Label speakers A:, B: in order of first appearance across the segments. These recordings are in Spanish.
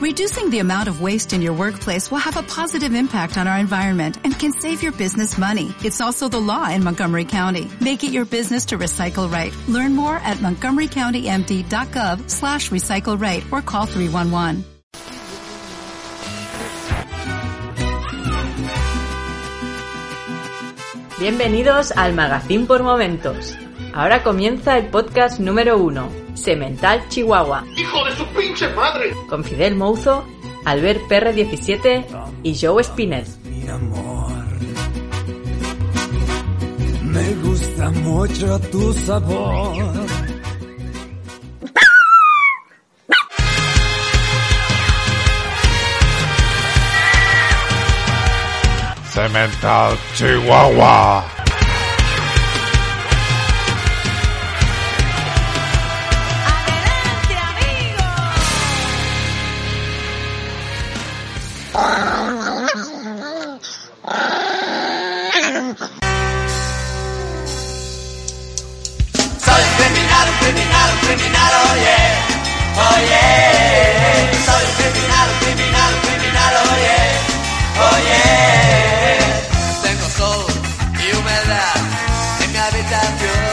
A: Reducing the amount of waste in your workplace will have a positive impact on our environment and can save your business money. It's also the law in Montgomery County. Make it your business to recycle right. Learn more at montgomerycountymd.gov slash recycle right or call 311.
B: Bienvenidos al Magazine por Momentos. Ahora comienza el podcast número uno, Semental Chihuahua.
C: ¡Hijo de su pinche madre!
B: Con Fidel Mouzo, Albert PR17 y Joe Spinez.
D: Mi amor, me gusta mucho tu sabor.
E: Cemental Chihuahua.
C: Criminal, oye, oye. Soy criminal, criminal, criminal, oye, oye. Tengo sol y humedad en mi habitación.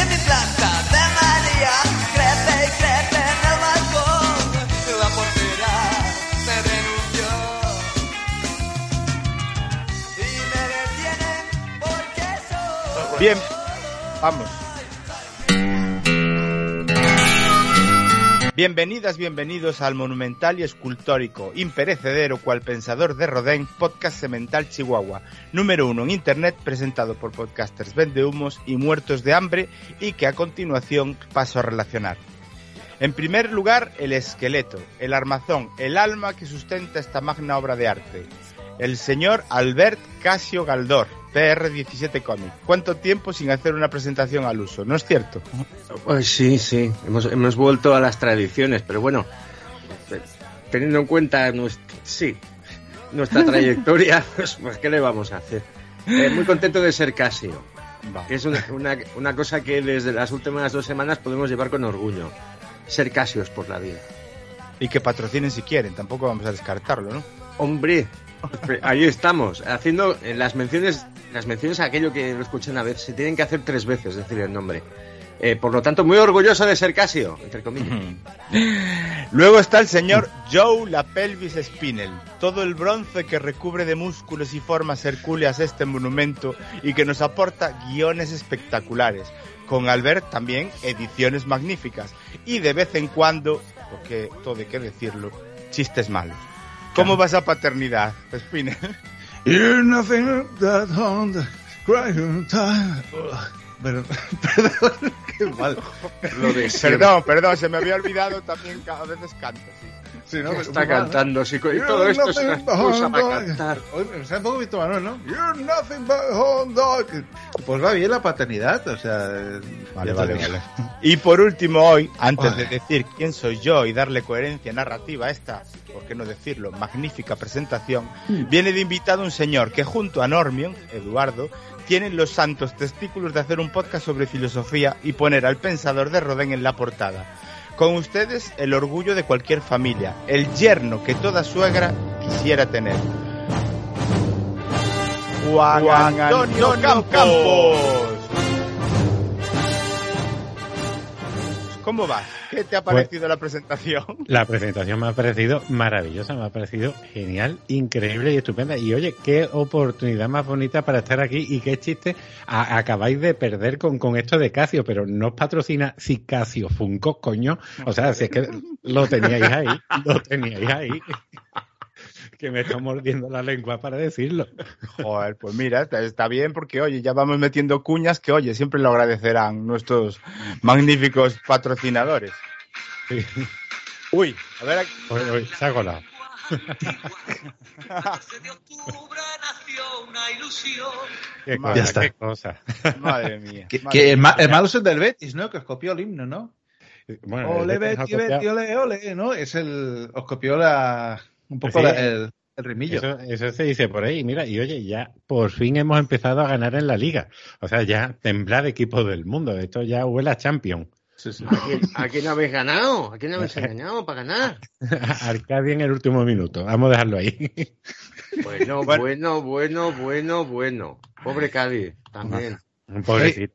C: En mi planta de María crece y crece en el balcón. La portera me denunció y me detienen porque soy.
F: Bien, vamos. Bienvenidas, bienvenidos al monumental y escultórico, imperecedero cual pensador de Rodén, podcast Semental Chihuahua, número uno en internet, presentado por podcasters vendehumos y muertos de hambre, y que a continuación paso a relacionar. En primer lugar, el esqueleto, el armazón, el alma que sustenta esta magna obra de arte. El señor Albert Casio Galdor, PR17 Comic. ¿Cuánto tiempo sin hacer una presentación al uso? ¿No es cierto?
G: Pues sí, sí, hemos, hemos vuelto a las tradiciones, pero bueno, eh, teniendo en cuenta nuestra, sí, nuestra trayectoria, pues, pues, ¿qué le vamos a hacer? Eh, muy contento de ser Casio, que es una, una, una cosa que desde las últimas dos semanas podemos llevar con orgullo. Ser Casios por la vida.
F: Y que patrocinen si quieren, tampoco vamos a descartarlo, ¿no?
G: Hombre, ahí estamos, haciendo eh, las menciones, las menciones a aquello que lo escuché una vez, se tienen que hacer tres veces, decir el nombre. Eh, por lo tanto, muy orgulloso de ser Casio, entre comillas.
F: Luego está el señor Joe La Pelvis Spinel, todo el bronce que recubre de músculos y formas hercúleas este monumento y que nos aporta guiones espectaculares. Con Albert también ediciones magníficas y de vez en cuando, porque todo hay que decirlo, chistes malos. ¿Cómo va esa paternidad, Spinel?
E: You're nothing that on the crying time. Pero, perdón, qué mal.
G: Lo de.
F: Perdón, perdón, se me había olvidado también que a veces canto, sí.
E: Sí, ¿no?
G: Que
E: Pero
G: está
E: muy mal, ¿no?
G: cantando, sí, y
E: You're
G: todo esto es una excusa para cantar.
E: Sea, un poco Víctor Manuel, ¿no? You're nothing but a hot dog. Pues va bien la paternidad, o sea...
F: Vale, vale, vale. Y por último hoy, antes de decir quién soy yo y darle coherencia narrativa a esta, por qué no decirlo, magnífica presentación, viene de invitado un señor que junto a Normion, Eduardo, tienen los santos testículos de hacer un podcast sobre filosofía y poner al pensador de Rodén en la portada. Con ustedes, el orgullo de cualquier familia, el yerno que toda suegra quisiera tener. Juan, Antonio, Campos. ¿Cómo vas? ¿Qué te ha parecido la presentación?
H: La presentación me ha parecido maravillosa, me ha parecido genial, increíble y estupenda. Y oye, qué oportunidad más bonita para estar aquí y qué chiste a- acabáis de perder con, con esto de Casio, pero no os patrocina si Casio Funko, coño. O sea, si es que lo teníais ahí, lo teníais ahí. Que me estoy mordiendo la lengua para decirlo.
F: Joder, pues mira, está- está bien porque, oye, ya vamos metiendo cuñas que, oye, siempre lo agradecerán nuestros magníficos patrocinadores.
H: Sí.
F: Uy, a ver, aquí-
H: Oye, oye, se ha colado.
C: de octubre nació una ilusión.
H: Qué cosa,
E: está.
H: qué cosa.
F: madre mía.
E: Que,
F: madre
E: que el, ma-
F: mía.
E: el malo es el del Betis, ¿no? Que os copió el himno, ¿no?
H: Bueno,
E: Ole,
H: Betis
E: Betty, ole, ole, ¿no? Es el... Os copió la... Un poco
H: Sí.
E: la- el, el rimillo.
H: Eso, eso se dice por ahí. Mira, y oye, ya por fin hemos empezado a ganar en la liga. O sea, ya temblar equipo del mundo. Esto ya huele a Champion.
E: Sí, sí.
G: ¿A quién, a quién habéis ganado? ¿A quién habéis engañado para ganar?
H: Arcadia en el último minuto. Vamos a dejarlo ahí.
G: Bueno,
F: Bueno.
G: bueno, bueno, bueno, bueno. Pobre Cádiz, también.
H: Un pobrecito.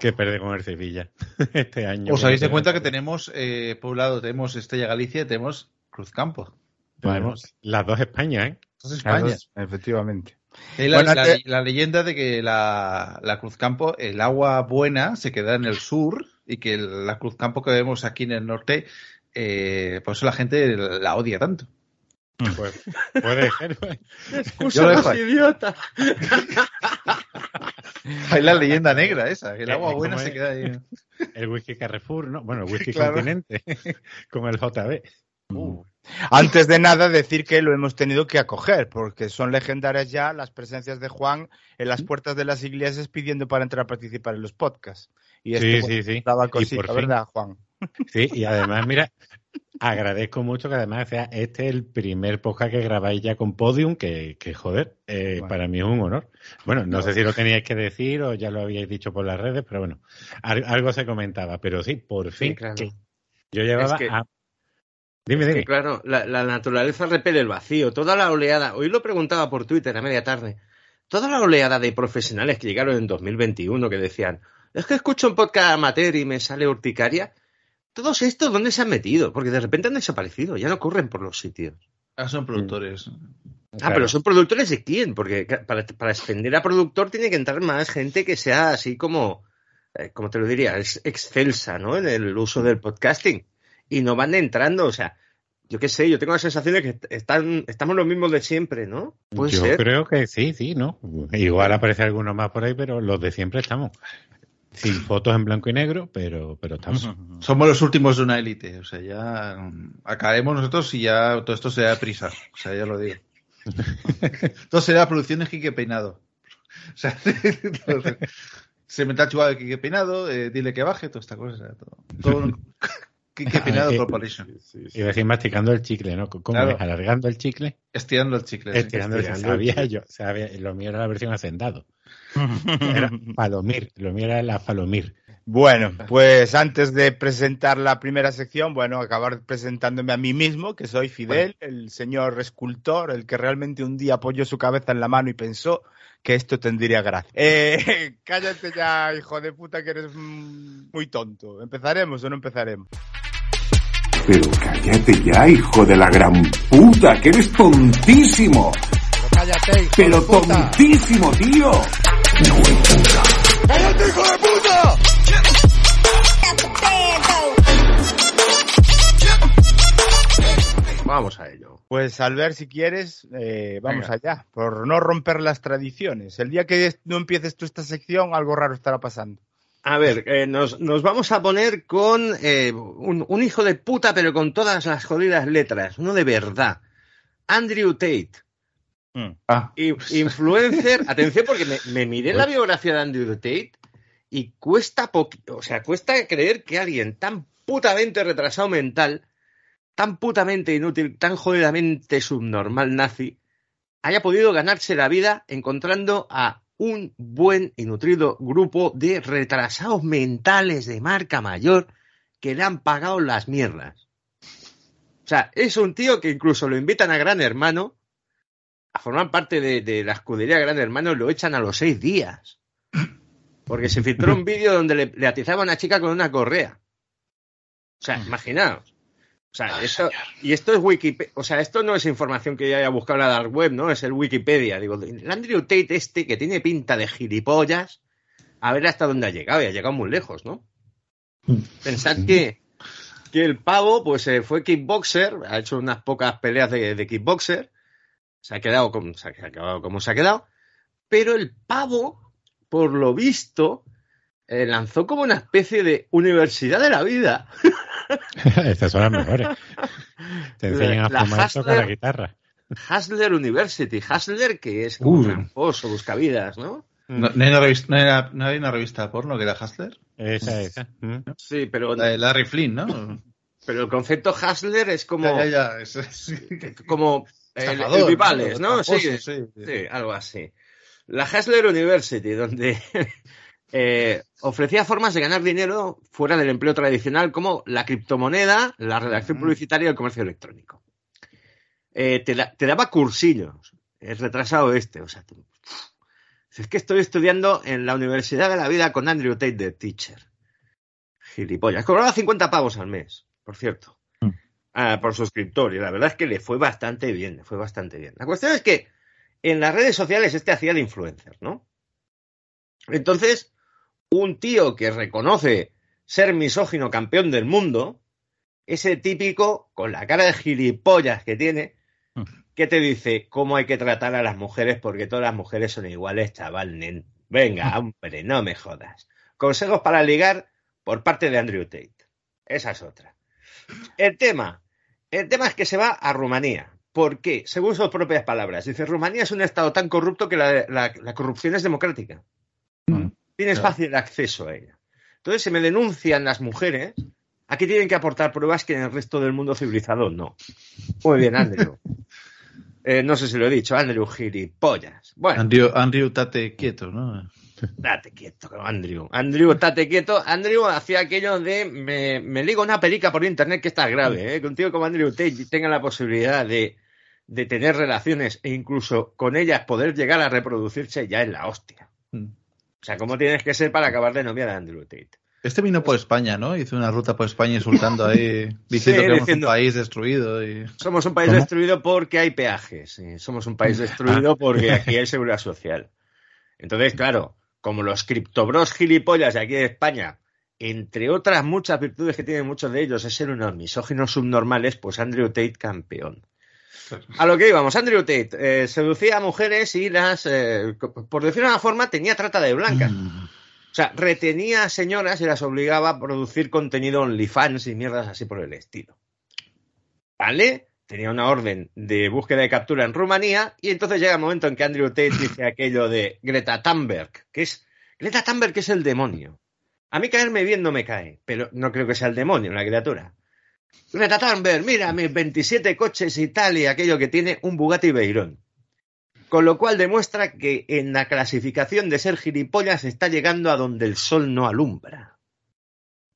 H: Que pierde con el Sevilla este año.
E: ¿Os habéis de cuenta que tenemos eh, poblado, tenemos Estrella Galicia y tenemos Cruzcampo?
H: Tenemos las dos Españas, ¿eh?
E: España.
F: Efectivamente.
E: Hay la,
F: Bueno,
E: la-
F: antes-
E: la leyenda de que la, la Cruzcampo, el agua buena se queda en el sur y que el- la Cruzcampo que vemos aquí en el norte, eh, por eso la gente la odia tanto.
H: Pues, puede ser.
E: ahí.
G: idiotas.
E: Hay la leyenda negra esa, que el
H: Eh,
E: agua
H: ¿cómo
E: buena se queda ahí.
H: El whisky Carrefour, ¿no? Bueno, el whisky
E: Claro.
H: Continente. con el JB.
F: Antes de nada, decir que lo hemos tenido que acoger, porque son legendarias ya las presencias de Juan en las puertas de las iglesias pidiendo para entrar a participar en los podcasts. Y
H: Sí,
F: esto,
H: sí, sí.
F: daba cosita. ¿verdad, Juan?
H: Sí, y además, mira, agradezco mucho que además sea este el primer podcast que grabáis ya con Podium, que, que joder, eh,
F: Bueno.
H: para mí es un honor. Bueno, no sé si lo teníais que decir o ya lo habíais dicho por las redes, pero bueno, al- algo se comentaba, pero sí, por fin,
G: claro.
H: que yo llevaba
G: Es que-
H: a... Dime,
G: que,
H: dime.
G: claro, la, la naturaleza repele el vacío. Toda la oleada, hoy lo preguntaba por Twitter a media tarde, toda la oleada de profesionales que llegaron en 2021 que decían, es que escucho un podcast amateur y me sale urticaria. Todos estos, ¿dónde se han metido? Porque de repente han desaparecido, ya no corren por los sitios.
E: Ah, son productores.
G: Ah,
H: Claro.
G: pero son productores de quién? Porque para, para extender a productor tiene que entrar más gente que sea así como, eh, como te lo diría, es excelsa, ¿no? En el uso del podcasting. Y no van entrando, o sea, yo qué sé, yo tengo la sensación de que están, estamos los mismos de siempre, ¿no? Puede
H: Yo
G: ser.
H: creo que sí, sí, ¿no? Igual aparece alguno más por ahí, pero los de siempre estamos. Sin fotos en blanco y negro, pero, pero estamos.
E: Somos los últimos de una élite. O sea, ya mm, acabaremos nosotros y ya todo esto será prisa. O sea, ya lo digo. todo será producción de Quique Peinado. O sea, se meta chuvado de Quique Peinado, eh, dile que baje, toda esta cosa. o sea, todo. todo Quique Peinado
H: Ah, eh,
E: Corporation.
H: Iba a decir masticando el chicle, ¿no? ¿Cómo
E: Claro.
H: es? ¿Alargando el chicle?
E: Estirando el chicle. sí.
H: Estirando el chicle.
G: estirando el
H: Sabía
G: chicle.
H: yo, sabía, lo mío era la versión hacendado. Era palomir, lo mío era la palomir.
F: Bueno, pues antes de presentar la primera sección, bueno, acabar presentándome a mí mismo, que soy Fidel, el señor escultor, el que realmente un día apoyó su cabeza en la mano y pensó que esto tendría gracia. Eh, cállate ya, hijo de puta, que eres muy tonto. ¿Empezaremos o no empezaremos?
I: Pero cállate ya, hijo de la gran puta, que eres tontísimo.
F: Cállate, hijo
I: Pero
F: de puta.
I: tontísimo, tío.
F: ¡Cállate, hijo de puta!
G: Vamos a ello.
F: Pues al ver si quieres, eh, vamos
E: Venga.
F: allá, por no romper las tradiciones. El día que no empieces tú esta sección, algo raro estará pasando.
G: A ver, eh, nos, nos vamos a poner con eh, un, un hijo de puta, pero con todas las jodidas letras, uno de verdad. Andrew Tate.
E: Ah,
G: I- influencer, atención porque me, me miré la biografía de Andrew Tate y cuesta poqui- o sea, cuesta creer que alguien tan putamente retrasado mental, tan putamente inútil, tan jodidamente subnormal nazi, haya podido ganarse la vida encontrando a un buen y nutrido grupo de retrasados mentales de marca mayor que le han pagado las mierdas. O sea, es un tío que incluso lo invitan a Gran Hermano a formar parte de, de la escudería Gran Hermano lo echan a los seis días. Porque se filtró un vídeo donde le, le atizaba a una chica con una correa. O sea, imaginaos. O sea, esto, y esto es Wikipedia, o sea, esto no es información que yo haya buscado en la dark web, ¿no? Es el Wikipedia. Digo, el Andrew Tate este, que tiene pinta de gilipollas, a ver hasta dónde ha llegado, y ha llegado muy lejos, ¿no? Pensad que, que el pavo, pues eh, fue kickboxer, ha hecho unas pocas peleas de, de kickboxer, se ha quedado como se ha quedado, como se ha quedado, pero el pavo, por lo visto, eh, lanzó como una especie de universidad de la vida.
H: Estas son las mejores. Te enseñan a fumar y tocar la
G: Hustler-
H: guitarra.
G: Hustler University, Hustler que es como tramposo, buscavidas, ¿no?
E: ¿No, no hay una revista, no, era- no hay una revista porno que era Hustler?
H: Esa, esa. Mm.
G: Sí, pero,
E: La de Larry Flynn, ¿no?
G: pero el concepto Hustler es como,
E: Ya, ya, ya, es- es-
G: como el, el Vivales, ¿no?
E: Tramposo,
G: Sí,
E: sí.
G: Sí, algo así. La Hasler University, donde eh, ofrecía formas de ganar dinero fuera del empleo tradicional, como la criptomoneda, la redacción publicitaria y el comercio electrónico. Eh, te, da- te daba cursillos, el retrasado este, o sea, tú- es que estoy estudiando en la Universidad de la Vida con Andrew Tate de Teacher. Gilipollas. Cobraba 50 pavos al mes, por cierto.
E: Mm.
G: Ah, por suscriptor. Y la verdad es que le fue bastante bien, le fue bastante bien. La cuestión es que en las redes sociales este hacía de influencer, ¿no? Entonces, un tío que reconoce ser misógino campeón del mundo, ese típico, con la cara de gilipollas que tiene,
E: Mm.
G: que te dice cómo hay que tratar a las mujeres porque todas las mujeres son iguales, chaval, nen. Venga, hombre, no me jodas. Consejos para ligar por parte de Andrew Tate. Esa es otra. El tema. El tema es que se va a Rumanía. ¿Por qué? Según sus propias palabras. Dice, Rumanía es un estado tan corrupto que la, la- la corrupción es democrática.
E: Mm.
G: Tienes
E: Claro.
G: fácil acceso a ella. Entonces, si me denuncian las mujeres, aquí tienen que aportar pruebas que en el resto del mundo civilizado no. Muy bien, Andrew. Eh, no sé si lo he dicho, Andrew, gilipollas. Bueno,
E: Andrew, Andrew, tate quieto, ¿no?
G: date quieto, Andrew. Andrew, estate quieto. Andrew hacía aquello de me, me ligo una perica por internet que está grave, ¿eh? Que un tío como Andrew Tate tenga la posibilidad de, de tener relaciones e incluso con ellas poder llegar a reproducirse ya es la hostia.
E: Mm.
G: O sea, ¿cómo tienes que ser para acabar de novia de Andrew Tate?
E: Este vino por España, ¿no? Hizo una ruta por España insultando ahí, diciendo
G: Sí,
E: que
G: diciendo-
E: un país destruido. Y...
G: Somos un país
H: ¿Cómo?
G: destruido porque hay peajes. Somos un país destruido porque aquí hay seguridad social. Entonces, claro, como los criptobros gilipollas de aquí de España, entre otras muchas virtudes que tienen muchos de ellos, es ser unos misóginos subnormales, pues Andrew Tate campeón. A lo que íbamos, Andrew Tate eh, seducía a mujeres y las, eh, por decirlo de una forma, tenía trata de blancas.
E: Mm.
G: O sea, retenía a señoras y las obligaba a producir contenido OnlyFans y mierdas así por el estilo. ¿Vale? Tenía una orden de búsqueda y captura en Rumanía y entonces llega el momento en que Andrew Tate dice aquello de Greta Thunberg, que es Greta Thunberg que es el demonio. A mí caerme bien no me cae, pero no creo que sea el demonio la criatura. Greta Thunberg, mira mis 27 coches y tal y aquello que tiene un Bugatti Veyron. Con lo cual demuestra que en la clasificación de ser gilipollas está llegando a donde el sol no alumbra.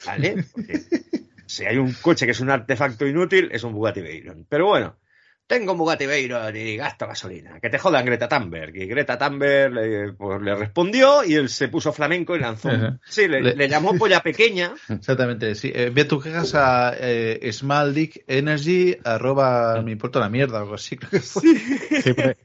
G: ¿Vale? Porque si hay un coche que es un artefacto inútil, es un Bugatti Veyron. Pero bueno, tengo un Bugatti Veyron y gasto gasolina. Que te jodan Greta Thunberg. Y Greta Thunberg le, pues, le respondió y él se puso flamenco y lanzó.
E: Ajá.
G: Sí, le,
E: Le-
G: le llamó polla pequeña.
E: Exactamente, sí. Eh, envía tus quejas a eh, smalldickenergy arroba me importa la mierda o algo así. Creo que fue.
H: Sí, porque,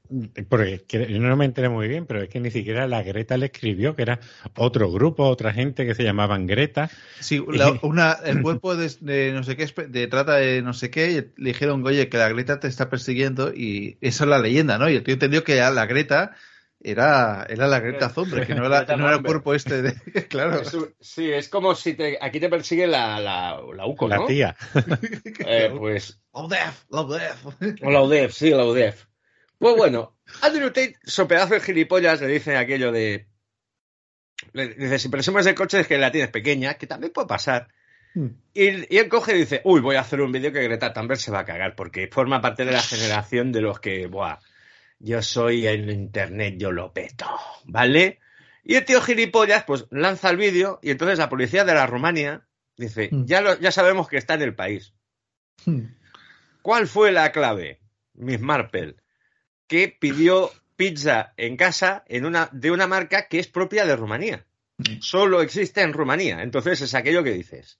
H: porque es que yo no me enteré muy bien, pero es que ni siquiera la Greta le escribió, que era otro grupo, otra gente que se llamaban Greta.
E: Sí, la- una, el cuerpo de, de no sé qué, de trata de no sé qué, le dijeron, oye, que la Greta te está persiguiendo, y esa es la leyenda, ¿no? Y el tío entendió que la Greta era, era la Greta Thunberg, que no era,
G: Greta
E: no era el cuerpo este de. Claro.
G: Es un- sí, es como si te, aquí te persigue la, la, la UCO,
H: la
G: ¿no?
H: tía.
G: Eh, pues
E: death.
G: O la UDEF, sí, la UDEF. Pues bueno, Andrew Tate, su pedazo de gilipollas, le dice aquello de. Le dice, si presumes de coche es que la tienes pequeña, que también puede pasar.
E: Hmm.
G: Y, y él coge y dice, uy, voy a hacer un vídeo que Greta Thunberg se va a cagar, porque forma parte de la generación de los que, buah, yo soy en internet, yo lo peto, ¿vale? Y el tío gilipollas, pues lanza el vídeo y entonces la policía de la Rumania dice,
E: Hmm.
G: ya, lo- ya sabemos que está en el país. ¿Cuál fue la clave? Miss Marple, que pidió pizza en casa en una, de una marca que es propia de Rumanía. Solo existe en Rumanía. Entonces es aquello que dices.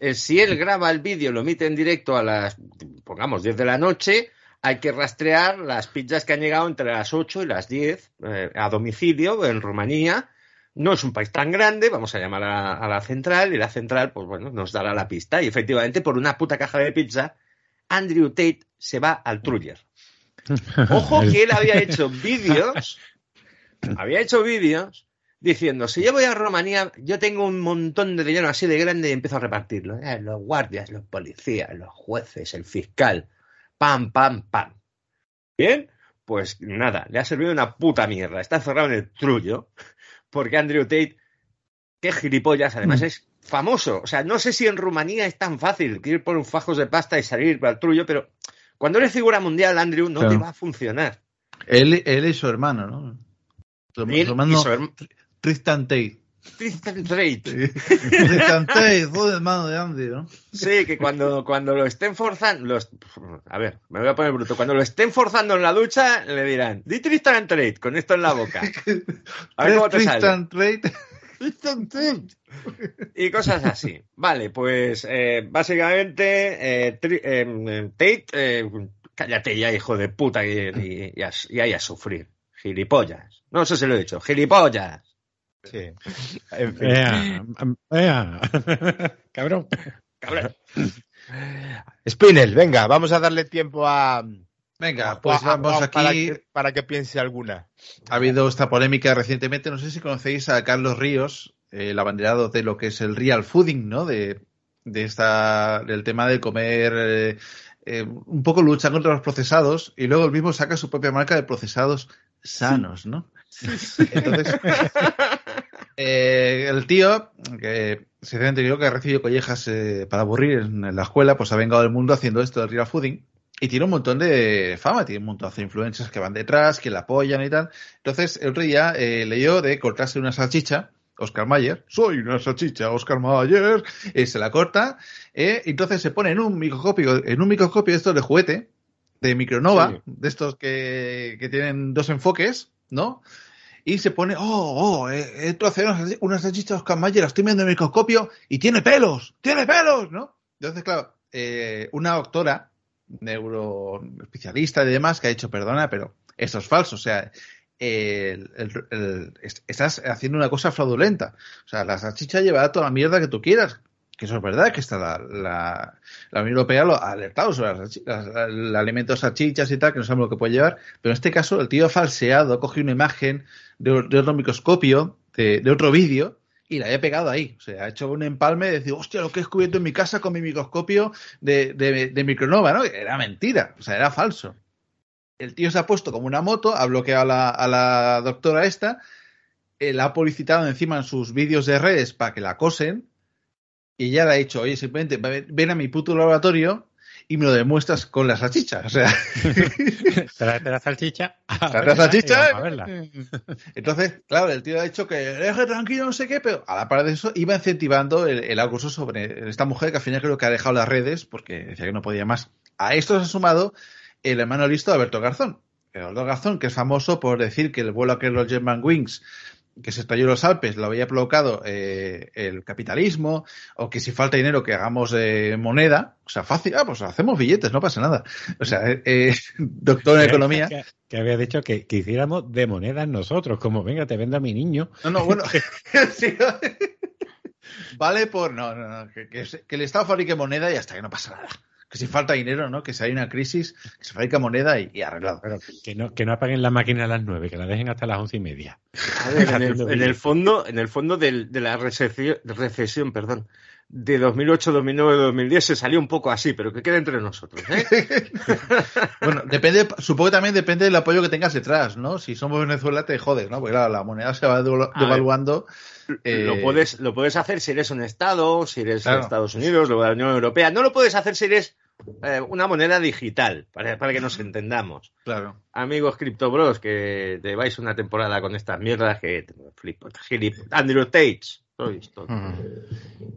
G: Eh, si él graba el vídeo, lo emite en directo a las, pongamos, 10 de la noche, hay que rastrear las pizzas que han llegado entre las 8 y las 10 eh, a domicilio en Rumanía. No es un país tan grande, vamos a llamar a, a la central y la central, pues bueno, nos dará la pista. Y efectivamente, por una puta caja de pizza, Andrew Tate se va al Truller. Ojo que él había hecho vídeos, había hecho vídeos diciendo, si yo voy a Rumanía, yo tengo un montón de dinero así de grande y empiezo a repartirlo. Eh, los guardias, los policías, los jueces, el fiscal, pam, pam, pam. Bien, pues nada, le ha servido una puta mierda. Está encerrado en el trullo, porque Andrew Tate, qué gilipollas, además es famoso. O sea, no sé si en Rumanía es tan fácil ir por un fajos de pasta y salir para el trullo, pero cuando eres figura mundial, Andrew, no
E: Claro.
G: te va a funcionar.
E: Él, él y su hermano, ¿no? Su,
G: Él
E: su hermano
G: y su herma-
E: Tristan Tate.
G: Tristan Trade.
E: Tristan Tate, joder, mano de Andy, ¿no?
G: Sí, que cuando, cuando lo estén forzando, los, a ver, me voy a poner bruto, cuando lo estén forzando en la ducha, le dirán, di Tristan Trade, con esto en la boca. A ver cómo te sale.
E: Tristan Tate.
G: Tristan Trade. Y cosas así. Vale, pues eh, básicamente, eh, tri- eh, Tate, cállate ya, hijo de puta, y, y, y a, y ahí a sufrir. Gilipollas. No sé si lo he dicho, gilipollas.
F: Sí. En fin.
H: Ea, ea. Cabrón.
G: Cabrón.
F: Spinel, venga, vamos a darle tiempo a.
E: Venga, pues
F: a-
E: vamos
F: a- Para
E: aquí.
F: que, para que piense alguna.
E: Ha habido esta polémica recientemente, no sé si conocéis a Carlos Ríos, el abanderado de lo que es el real fooding, ¿no? De, de esta, del tema de comer, eh, eh, un poco lucha contra los procesados y luego el mismo saca su propia marca de procesados sanos, ¿no? Entonces, eh, el tío, que sinceramente creo que ha recibido collejas eh, para aburrir en, en la escuela, pues ha vengado del mundo haciendo esto del real fooding. Y tiene un montón de fama, tiene un montón de influencers que van detrás, que la apoyan y tal. Entonces, el otro día eh, leyó de cortarse una salchicha, Oscar Mayer, soy una salchicha, Oscar Mayer, se la corta, eh, y entonces se pone en un microscopio, en un microscopio de estos de juguete, de micronova,
F: Sí.
E: de estos que, que tienen dos enfoques, ¿no? Y se pone, oh, oh, he, he troceado una salchi- una salchicha Oscar Mayer, la estoy viendo en el microscopio y tiene pelos, tiene pelos, ¿no? Entonces, claro, eh, una doctora, neuroespecialista y demás, que ha dicho, perdona, pero esto es falso, o sea, el- el- el- est- estás haciendo una cosa fraudulenta. O sea, la salchicha llevará toda la mierda que tú quieras. Que eso es verdad, que está la, la, Unión Europea lo ha alertado sobre las las- el alimento salchichas y tal, que no sabemos lo que puede llevar. Pero en este caso, el tío ha falseado, ha cogido una imagen de, de otro microscopio, de, otro vídeo, y la había pegado ahí. O sea, ha hecho un empalme de decir, hostia, lo que he descubierto en mi casa con mi microscopio de, de, micronova, ¿no? Era mentira, o sea, era falso. El tío se ha puesto como una moto, ha bloqueado a la, a la doctora esta, eh, la ha publicitado encima en sus vídeos de redes para que la acosen, y ya le ha dicho, oye, simplemente ven a mi puto laboratorio y me lo demuestras con la salchicha. O sea,
H: Tráete la salchicha.
E: Tráete la salchicha.
H: a verla.
E: Entonces, claro, el tío ha dicho que deje tranquilo, no sé qué, pero a la par de eso iba incentivando el, el acoso sobre esta mujer que al final creo que ha dejado las redes porque decía que no podía más. A esto se ha sumado el hermano listo de Alberto Garzón. Alberto Garzón, que es famoso por decir que el vuelo que los German Wings que se estalló los Alpes lo había provocado eh, el capitalismo, o que si falta dinero que hagamos eh, moneda, o sea, fácil, ah, pues hacemos billetes, no pasa nada. O sea, eh, eh, doctor en economía.
H: Que, que había dicho que, que hiciéramos de monedas nosotros, como venga, te vendo a mi niño.
E: No, no, bueno. vale por. No, no, no. Que el Estado fabrique moneda y hasta que no pasa nada. Que si falta dinero, ¿no? Que si hay una crisis, que se fabrica moneda y, y arreglado.
H: Pero que no, que no apaguen la máquina a las nueve, que la dejen hasta las once y media.
G: Ver, en, el, en fondo, en el fondo del- de la recesión, recesión, perdón, de 2008, 2009, 2010 se salió un poco así, pero que quede entre nosotros, ¿eh?
E: Bueno, depende, supongo que también depende del apoyo que tengas detrás, ¿no? Si somos Venezuela te jodes, ¿no? Porque claro, la moneda se va
G: ver.
E: devaluando. eh,
G: Lo puedes, lo puedes hacer si eres un Estado, si eres
E: Claro.
G: Estados Unidos, luego la Unión Europea. No lo puedes hacer si eres eh, una moneda digital, para, para que nos entendamos.
E: Claro.
G: Amigos CryptoBros, que lleváis una temporada con estas mierdas que flipo. Andrew Tate.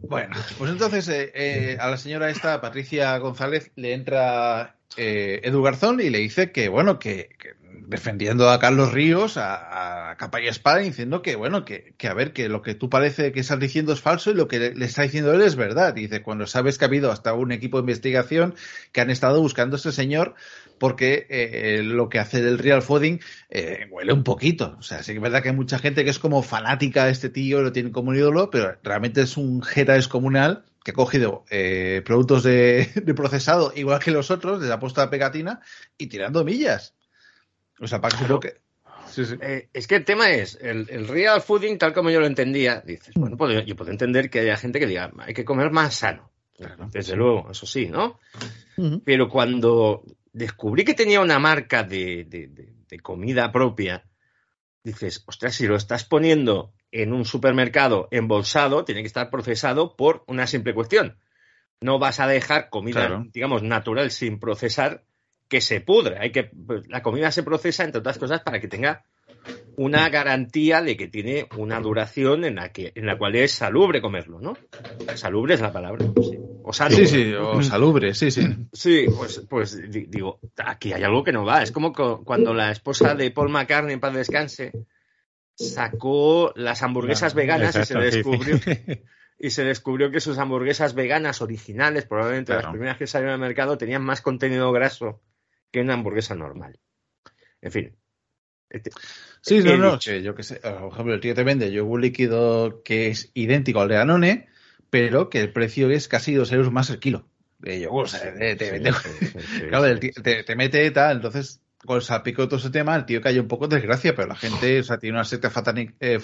E: Bueno, pues entonces eh, eh, a la señora esta, Patricia González, le entra eh, Edu Garzón y le dice que, bueno, que, que defendiendo a Carlos Ríos a, capa y espada, diciendo que, bueno, que, a ver, que lo que tú parece que estás diciendo es falso y lo que le, está diciendo él es verdad. Dice, cuando sabes que ha habido hasta un equipo de investigación que han estado buscando a este señor porque eh, lo que hace el real fooding eh, huele un poquito. O sea, sí que es verdad que hay mucha gente que es como fanática de este tío, lo tiene como un ídolo, pero realmente es un jeta descomunal que ha cogido eh, productos de, de procesado igual que los otros, les ha puesto la pegatina y tirando millas. O sea, para que supongo que... Sí, sí.
G: Eh, es que el tema es, el, el real fooding, tal como yo lo entendía, dices, bueno, pues yo, yo puedo entender que haya gente que diga, hay que comer más sano. Desde luego, eso sí, ¿no? Pero cuando descubrí que tenía una marca de, de- de- de comida propia, dices, ostras, si lo estás poniendo en un supermercado embolsado, tiene que estar procesado por una simple cuestión. No vas a dejar comida,
E: Claro.
G: digamos, natural sin procesar que se pudre. Hay que, pues, la comida se procesa, entre otras cosas, para que tenga una garantía de que tiene una duración en la que en la cual es salubre comerlo, ¿no? Salubre es la palabra, sí. O salubre.
E: Sí, sí, o salubre, sí, sí.
G: Sí, pues, pues di- digo, aquí hay algo que no va. Es como co- cuando la esposa de Paul McCartney, en paz descanse, sacó las hamburguesas veganas
H: Exacto,
G: y se
H: sí, sí.
G: descubrió y se descubrió que sus hamburguesas veganas originales, probablemente las primeras que salieron al mercado, tenían más contenido graso que una hamburguesa normal. En fin. Este-
E: Sí, no, no, que yo qué sé. Por ejemplo, el tío te vende yogur líquido que es idéntico al de Danone, pero que el precio es casi dos euros más el kilo de yogur. Claro, te, te mete tal, entonces con el salpico de todo ese tema, el tío cayó un poco en desgracia, pero la gente, o sea, tiene una secta eh,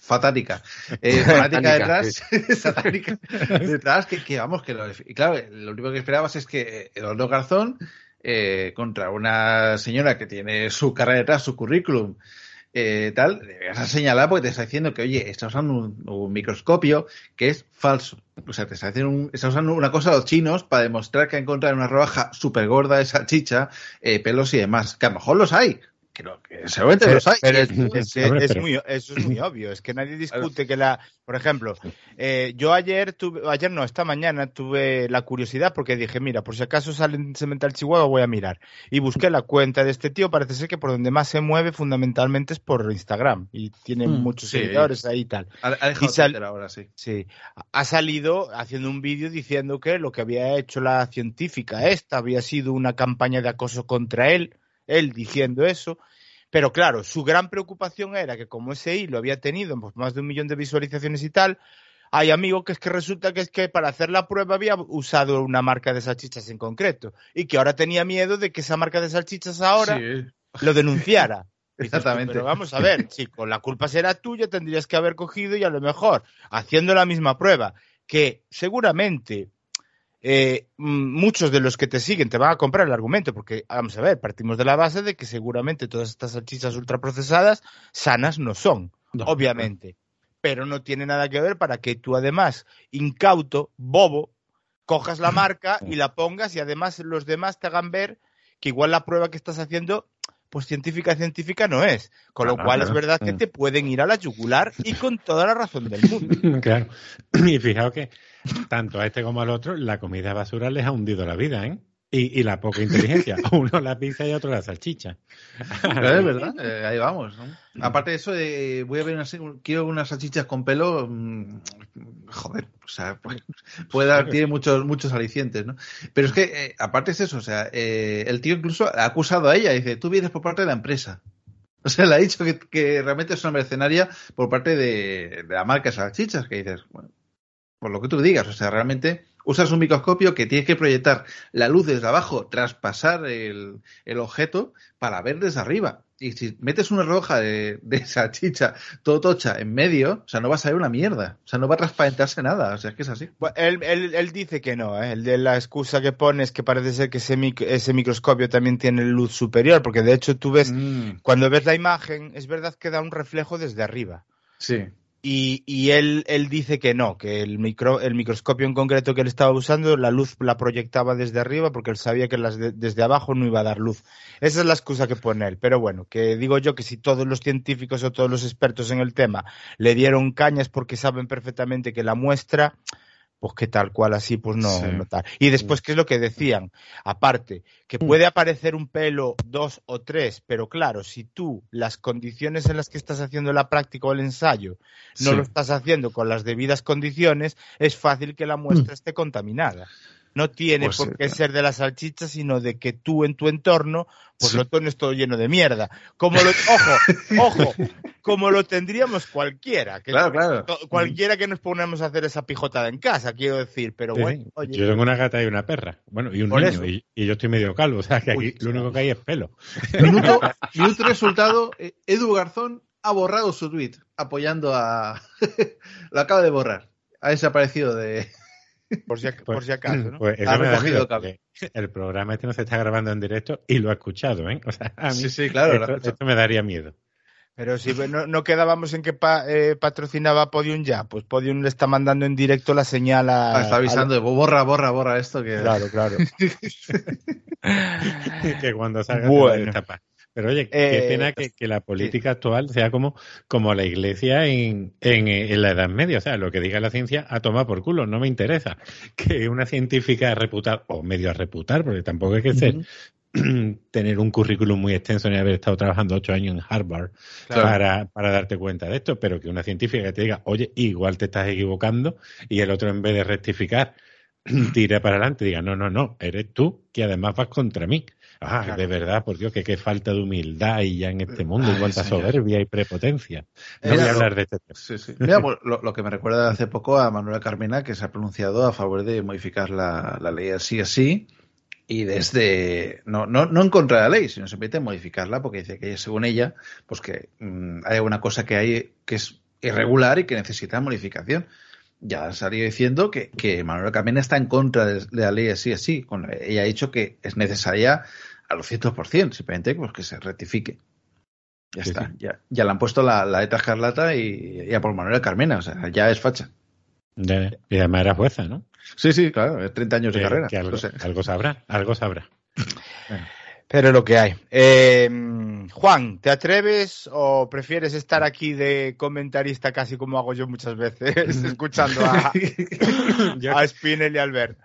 E: fatática, eh, fanática detrás, satánica detrás, que, que vamos, que lo, y claro, lo único que esperabas es que Eduardo Garzón, eh, contra una señora que tiene su carrera detrás, su currículum, eh, tal, vas a señalar porque te está diciendo que, oye, está usando un, microscopio que es falso. O sea, te está, haciendo un- está usando una cosa a los chinos para demostrar que ha encontrado una rebaja súper gorda de salchicha, eh, pelos y demás. Que a lo mejor los hay. Que, que seguramente
F: Pero,
E: los hay.
F: pero es, muy, eso es muy obvio, es que nadie discute que la, por ejemplo, eh, yo ayer tuve, ayer no, esta mañana tuve la curiosidad porque dije, mira, por si acaso sale en Cemental Chihuahua voy a mirar. Y busqué la cuenta de este tío, parece ser que por donde más se mueve fundamentalmente es por Instagram y tiene
E: Mm,
F: muchos
E: sí.
F: seguidores ahí y tal.
E: ha, ha dejado
F: y sal-
E: ahora, sí.
F: Sí, ha salido haciendo un vídeo diciendo que lo que había hecho la científica esta había sido una campaña de acoso contra él, él diciendo eso. Pero claro, su gran preocupación era que como ese hilo había tenido pues, más de un millón de visualizaciones y tal, hay amigo que es que resulta que es que para hacer la prueba había usado una marca de salchichas en concreto y que ahora tenía miedo de que esa marca de salchichas ahora
E: Sí,
F: lo denunciara.
E: Exactamente.
F: Pero vamos a ver, chico, la culpa será tuya, tendrías que haber cogido y a lo mejor haciendo la misma prueba, que seguramente eh, muchos de los que te siguen te van a comprar el argumento, porque vamos a ver, partimos de la base de que seguramente todas estas salchichas ultraprocesadas sanas no son,
E: No.
F: obviamente, pero no tiene nada que ver para que tú además, incauto, bobo, cojas la marca y la pongas y además los demás te hagan ver que igual la prueba que estás haciendo pues científica científica no es. Con lo cual es verdad que
H: Mm.
F: te pueden ir a la yugular y con toda la razón del mundo.
H: Claro. Y fijaos que tanto a este como al otro, la comida basura les ha hundido la vida, ¿eh? Y, y la poca inteligencia. Uno la pizza y otro la salchicha.
E: Pero es verdad, eh, ahí vamos. ¿no? Aparte de eso, de, voy a ver unas, quiero unas salchichas con pelo. mm, joder, o sea, puede, puede dar, tiene muchos, muchos alicientes, ¿no? Pero es que, eh, aparte es eso, o sea, eh, el tío incluso ha acusado a ella, dice, tú vienes por parte de la empresa. O sea, le ha dicho que, que realmente es una mercenaria por parte de, de la marca salchichas, que dices, bueno, por lo que tú digas, o sea, realmente usas un microscopio que tienes que proyectar la luz desde abajo, traspasar el, el objeto para ver desde arriba. Y si metes una roja de, de salchicha todo tocha en medio, o sea, no va a salir una mierda. O sea, no va a transparentarse nada. O sea, es que es así.
F: Bueno, él, él- él dice que no, ¿eh? el de la excusa que pone es que parece ser que ese, mic- ese microscopio también tiene luz superior, porque de hecho tú ves,
E: Mm,
F: cuando ves la imagen, es verdad que da un reflejo desde arriba.
E: sí.
F: Y, y él, él dice que no, que el, micro, el microscopio en concreto que él estaba usando, la luz la proyectaba desde arriba porque él sabía que las de- desde abajo no iba a dar luz. Esa es la excusa que pone él. Pero bueno, que digo yo que si todos los científicos o todos los expertos en el tema le dieron cañas porque saben perfectamente que la muestra, pues que tal cual así, pues no,
E: Sí.
F: no tal. Y después, ¿qué es lo que decían? Aparte, que puede aparecer un pelo, dos o tres, pero claro, si tú las condiciones en las que estás haciendo la práctica o el ensayo no
E: Sí.
F: lo estás haciendo con las debidas condiciones, es fácil que la muestra esté contaminada. No tiene
E: Pues
F: por
E: sí,
F: qué
E: claro.
F: ser de la salchicha, sino de que tú en tu entorno, pues
E: Sí.
F: lo tienes todo lleno de mierda. Como lo, ojo, ojo, como lo tendríamos cualquiera. Que
E: Claro, claro.
F: Cualquiera que nos ponemos a hacer esa pijotada en casa, quiero decir, pero
H: Sí,
F: bueno, oye.
H: Yo tengo una gata y una perra. Bueno, y un niño. Y, y yo estoy medio calvo. O sea, que aquí
F: Uy,
H: lo único que hay es pelo.
E: Minuto, minuto resultado, eh, Edu Garzón ha borrado su tweet apoyando a... lo acaba de borrar. Ha desaparecido de...
F: Por si, ac- por
H: Pues-
F: si acaso, ¿no?
H: Pues eso me da miedo, el programa este no se está grabando en directo y lo ha escuchado, ¿eh? O sea, a mí
E: Sí, sí, claro.
H: esto, me daría miedo.
F: Pero si no, no quedábamos en que pa- eh, patrocinaba Podium ya, pues Podium le está mandando en directo la señal a...
E: Ah, está avisando, borra, borra, borra esto. Que...
F: Claro, claro.
H: que cuando salga
F: Bueno.
H: A. Pero oye, qué
F: Eh,
H: pena que, que la política actual sea como, como la iglesia en, en, en la Edad Media. O sea, lo que diga la ciencia, a tomar por culo, no me interesa. Que una científica reputar, o medio a reputar, porque tampoco hay que ser, tener un currículum muy extenso ni haber estado trabajando ocho años en Harvard
E: Claro.
H: para, para darte cuenta de esto, pero que una científica te diga, oye, igual te estás equivocando, y el otro en vez de rectificar, tire para adelante, diga, no, no, no, eres tú que además vas contra mí. Ah,
F: Claro.
H: de verdad, por Dios, que qué falta de humildad y ya en este mundo,
E: Ay,
H: y cuánta
E: señor.
H: soberbia y prepotencia. No
E: Era
H: voy a
E: lo-
H: hablar de este tema.
E: Sí, sí. Mira, pues, lo, lo que me recuerda hace poco a Manuela Carmena, que se ha pronunciado a favor de modificar la, la ley así así, y desde, no, no, no en contra de la ley, sino simplemente modificarla, porque dice que según ella, pues que mm, hay alguna cosa que hay que es irregular y que necesita modificación. Ya ha salido diciendo que, que Manuela Carmena está en contra de, de la ley así así. Con- ella ha dicho que es necesaria a los 100%, simplemente pues, que se rectifique. Ya
H: Sí,
E: está,
H: sí.
E: Ya, ya le han puesto la, la ETA escarlata y ya por Manuela Carmena, o sea, ya es facha.
H: Ya- Y además era jueza, ¿no?
E: Sí, sí, claro, es 30 años de
H: Que-
E: carrera.
H: que algo, algo sabrá, algo sabrá.
F: Pero lo que hay. Eh, Juan, ¿te atreves o prefieres estar aquí de comentarista casi como hago yo muchas veces, escuchando a, a Spinel y Albert?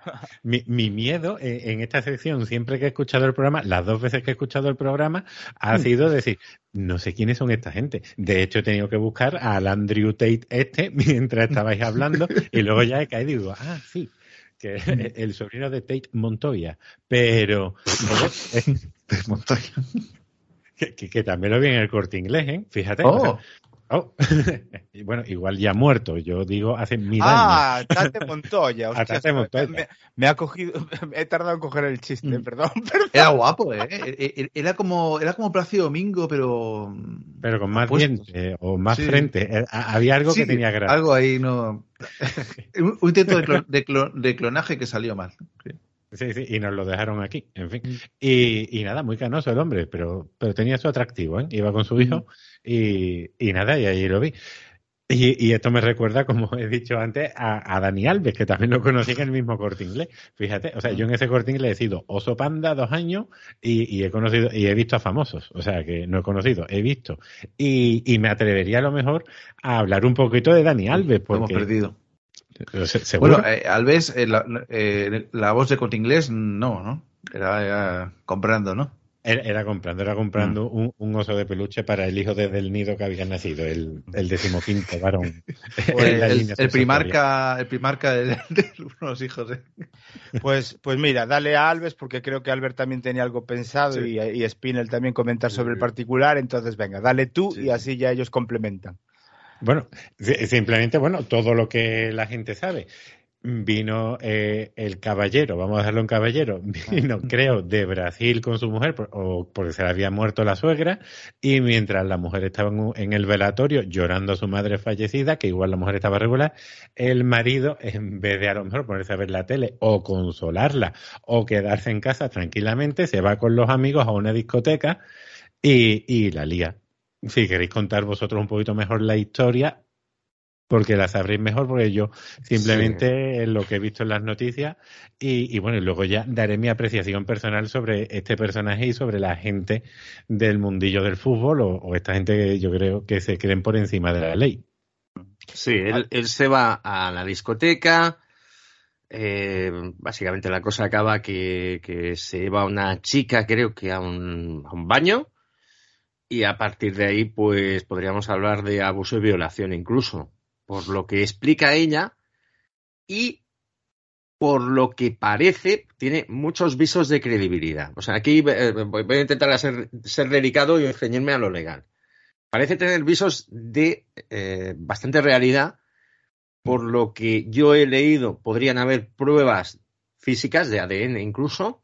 H: Mi, mi miedo eh, en esta sección, siempre que he escuchado el programa, las dos veces que he escuchado el programa, ha sido decir, no sé quiénes son esta gente. De hecho, he tenido que buscar al Andrew Tate este mientras estabais hablando y luego ya he caído y digo, ah, sí, que es el sobrino de Tate Montoya. Pero,
E: Montoya.
H: Que, que- que también lo vi en el corte inglés, ¿eh? Fíjate.
E: Oh.
H: o sea, oh. Y bueno, igual ya muerto, yo digo hace mil años.
F: Ah, Tate Montoya.
H: A
F: hostias,
H: Tate Montoya.
F: Me, me ha cogido, he tardado en coger el chiste,
E: Mm.
F: perdón, perdón.
E: Era guapo, ¿eh? E- e- Era como, era como Plácido Domingo, pero.
H: Pero con más dientes o más
E: Sí.
H: frente. Eh, ha- Había algo
E: Sí,
H: que tenía gracia.
E: Algo ahí no. un, un intento de, clon- de clon- de clonaje que salió mal.
H: Sí, sí, y nos lo dejaron aquí, en fin. Y, y nada, muy canoso el hombre, pero, pero tenía su atractivo, ¿eh? Iba con su hijo y, y nada, y ahí lo vi. Y, y esto me recuerda, como he dicho antes, a, a Dani Alves, que también lo conocí en el mismo corte inglés. Fíjate, o sea, yo en ese corte inglés he sido oso panda dos años y, y he conocido, y he visto a famosos. O sea, que no he conocido, he visto. Y, y me atrevería a lo mejor a hablar un poquito de Dani Alves,
E: Lo hemos
H: porque
E: perdido.
H: Se- seguro.
E: Bueno, eh, Alves, eh, la, eh, la voz de corte inglés, no, ¿no? Era, era comprando, ¿no?
H: Era, era comprando, era comprando un, un oso de peluche para el hijo desde el nido que había nacido, el, el decimoquinto varón.
E: Pues el, primarca, el primarca de, de uno de los hijos. ¿eh?
F: Pues, pues mira, dale a Alves porque creo que Albert también tenía algo pensado
E: Sí.
F: y, y Spinel también comentar sobre el particular, entonces venga, dale tú
E: Sí,
F: y
E: sí.
F: así ya ellos complementan.
H: Bueno, si- simplemente, bueno, todo lo que la gente sabe. Vino eh, el caballero, vamos a dejarlo en caballero, vino, creo, de Brasil con su mujer, por- o porque se le había muerto la suegra, y mientras la mujer estaba en, un- en el velatorio llorando a su madre fallecida, que igual la mujer estaba regular, el marido, en vez de a lo mejor ponerse a ver la tele o consolarla o quedarse en casa tranquilamente, se va con los amigos a una discoteca y, y la lía. Si queréis contar vosotros un poquito mejor la historia, porque la sabréis mejor, porque yo simplemente lo que he visto en las noticias y, y bueno, y luego ya daré mi apreciación personal sobre este personaje y sobre la gente del mundillo del fútbol o, o esta gente que yo creo que se creen por encima de la ley.
G: Sí, él, él se va a la discoteca. eh, básicamente la cosa acaba que, que se lleva una chica, creo que a un, a un baño. Y a partir de ahí, pues podríamos hablar de abuso y violación incluso. Por lo que explica ella y por lo que parece, tiene muchos visos de credibilidad. O sea, aquí eh, voy a intentar ser, ser delicado y ceñirme a lo legal. Parece tener visos de eh, bastante realidad, por lo que yo he leído, podrían haber pruebas físicas de ADN incluso,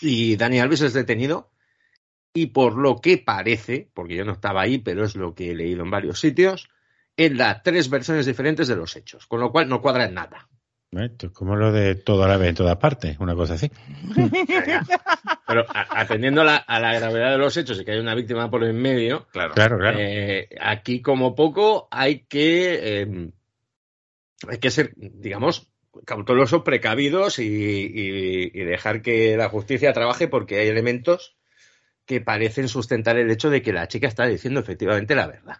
G: y Dani Alves es detenido, y por lo que parece, porque yo no estaba ahí, pero es lo que he leído en varios sitios, él da tres versiones diferentes de los hechos, con lo cual no cuadra en nada.
H: Esto es como lo de todo a la vez en todas partes, una cosa así.
G: Pero a- atendiendo a la, a la gravedad de los hechos y que hay una víctima por en medio,
E: Claro.
H: Claro, claro.
G: Eh, aquí, como poco, hay que, eh, hay que ser, digamos, cautelosos, precavidos y, y- y dejar que la justicia trabaje porque hay elementos que parecen sustentar el hecho de que la chica está diciendo efectivamente la verdad.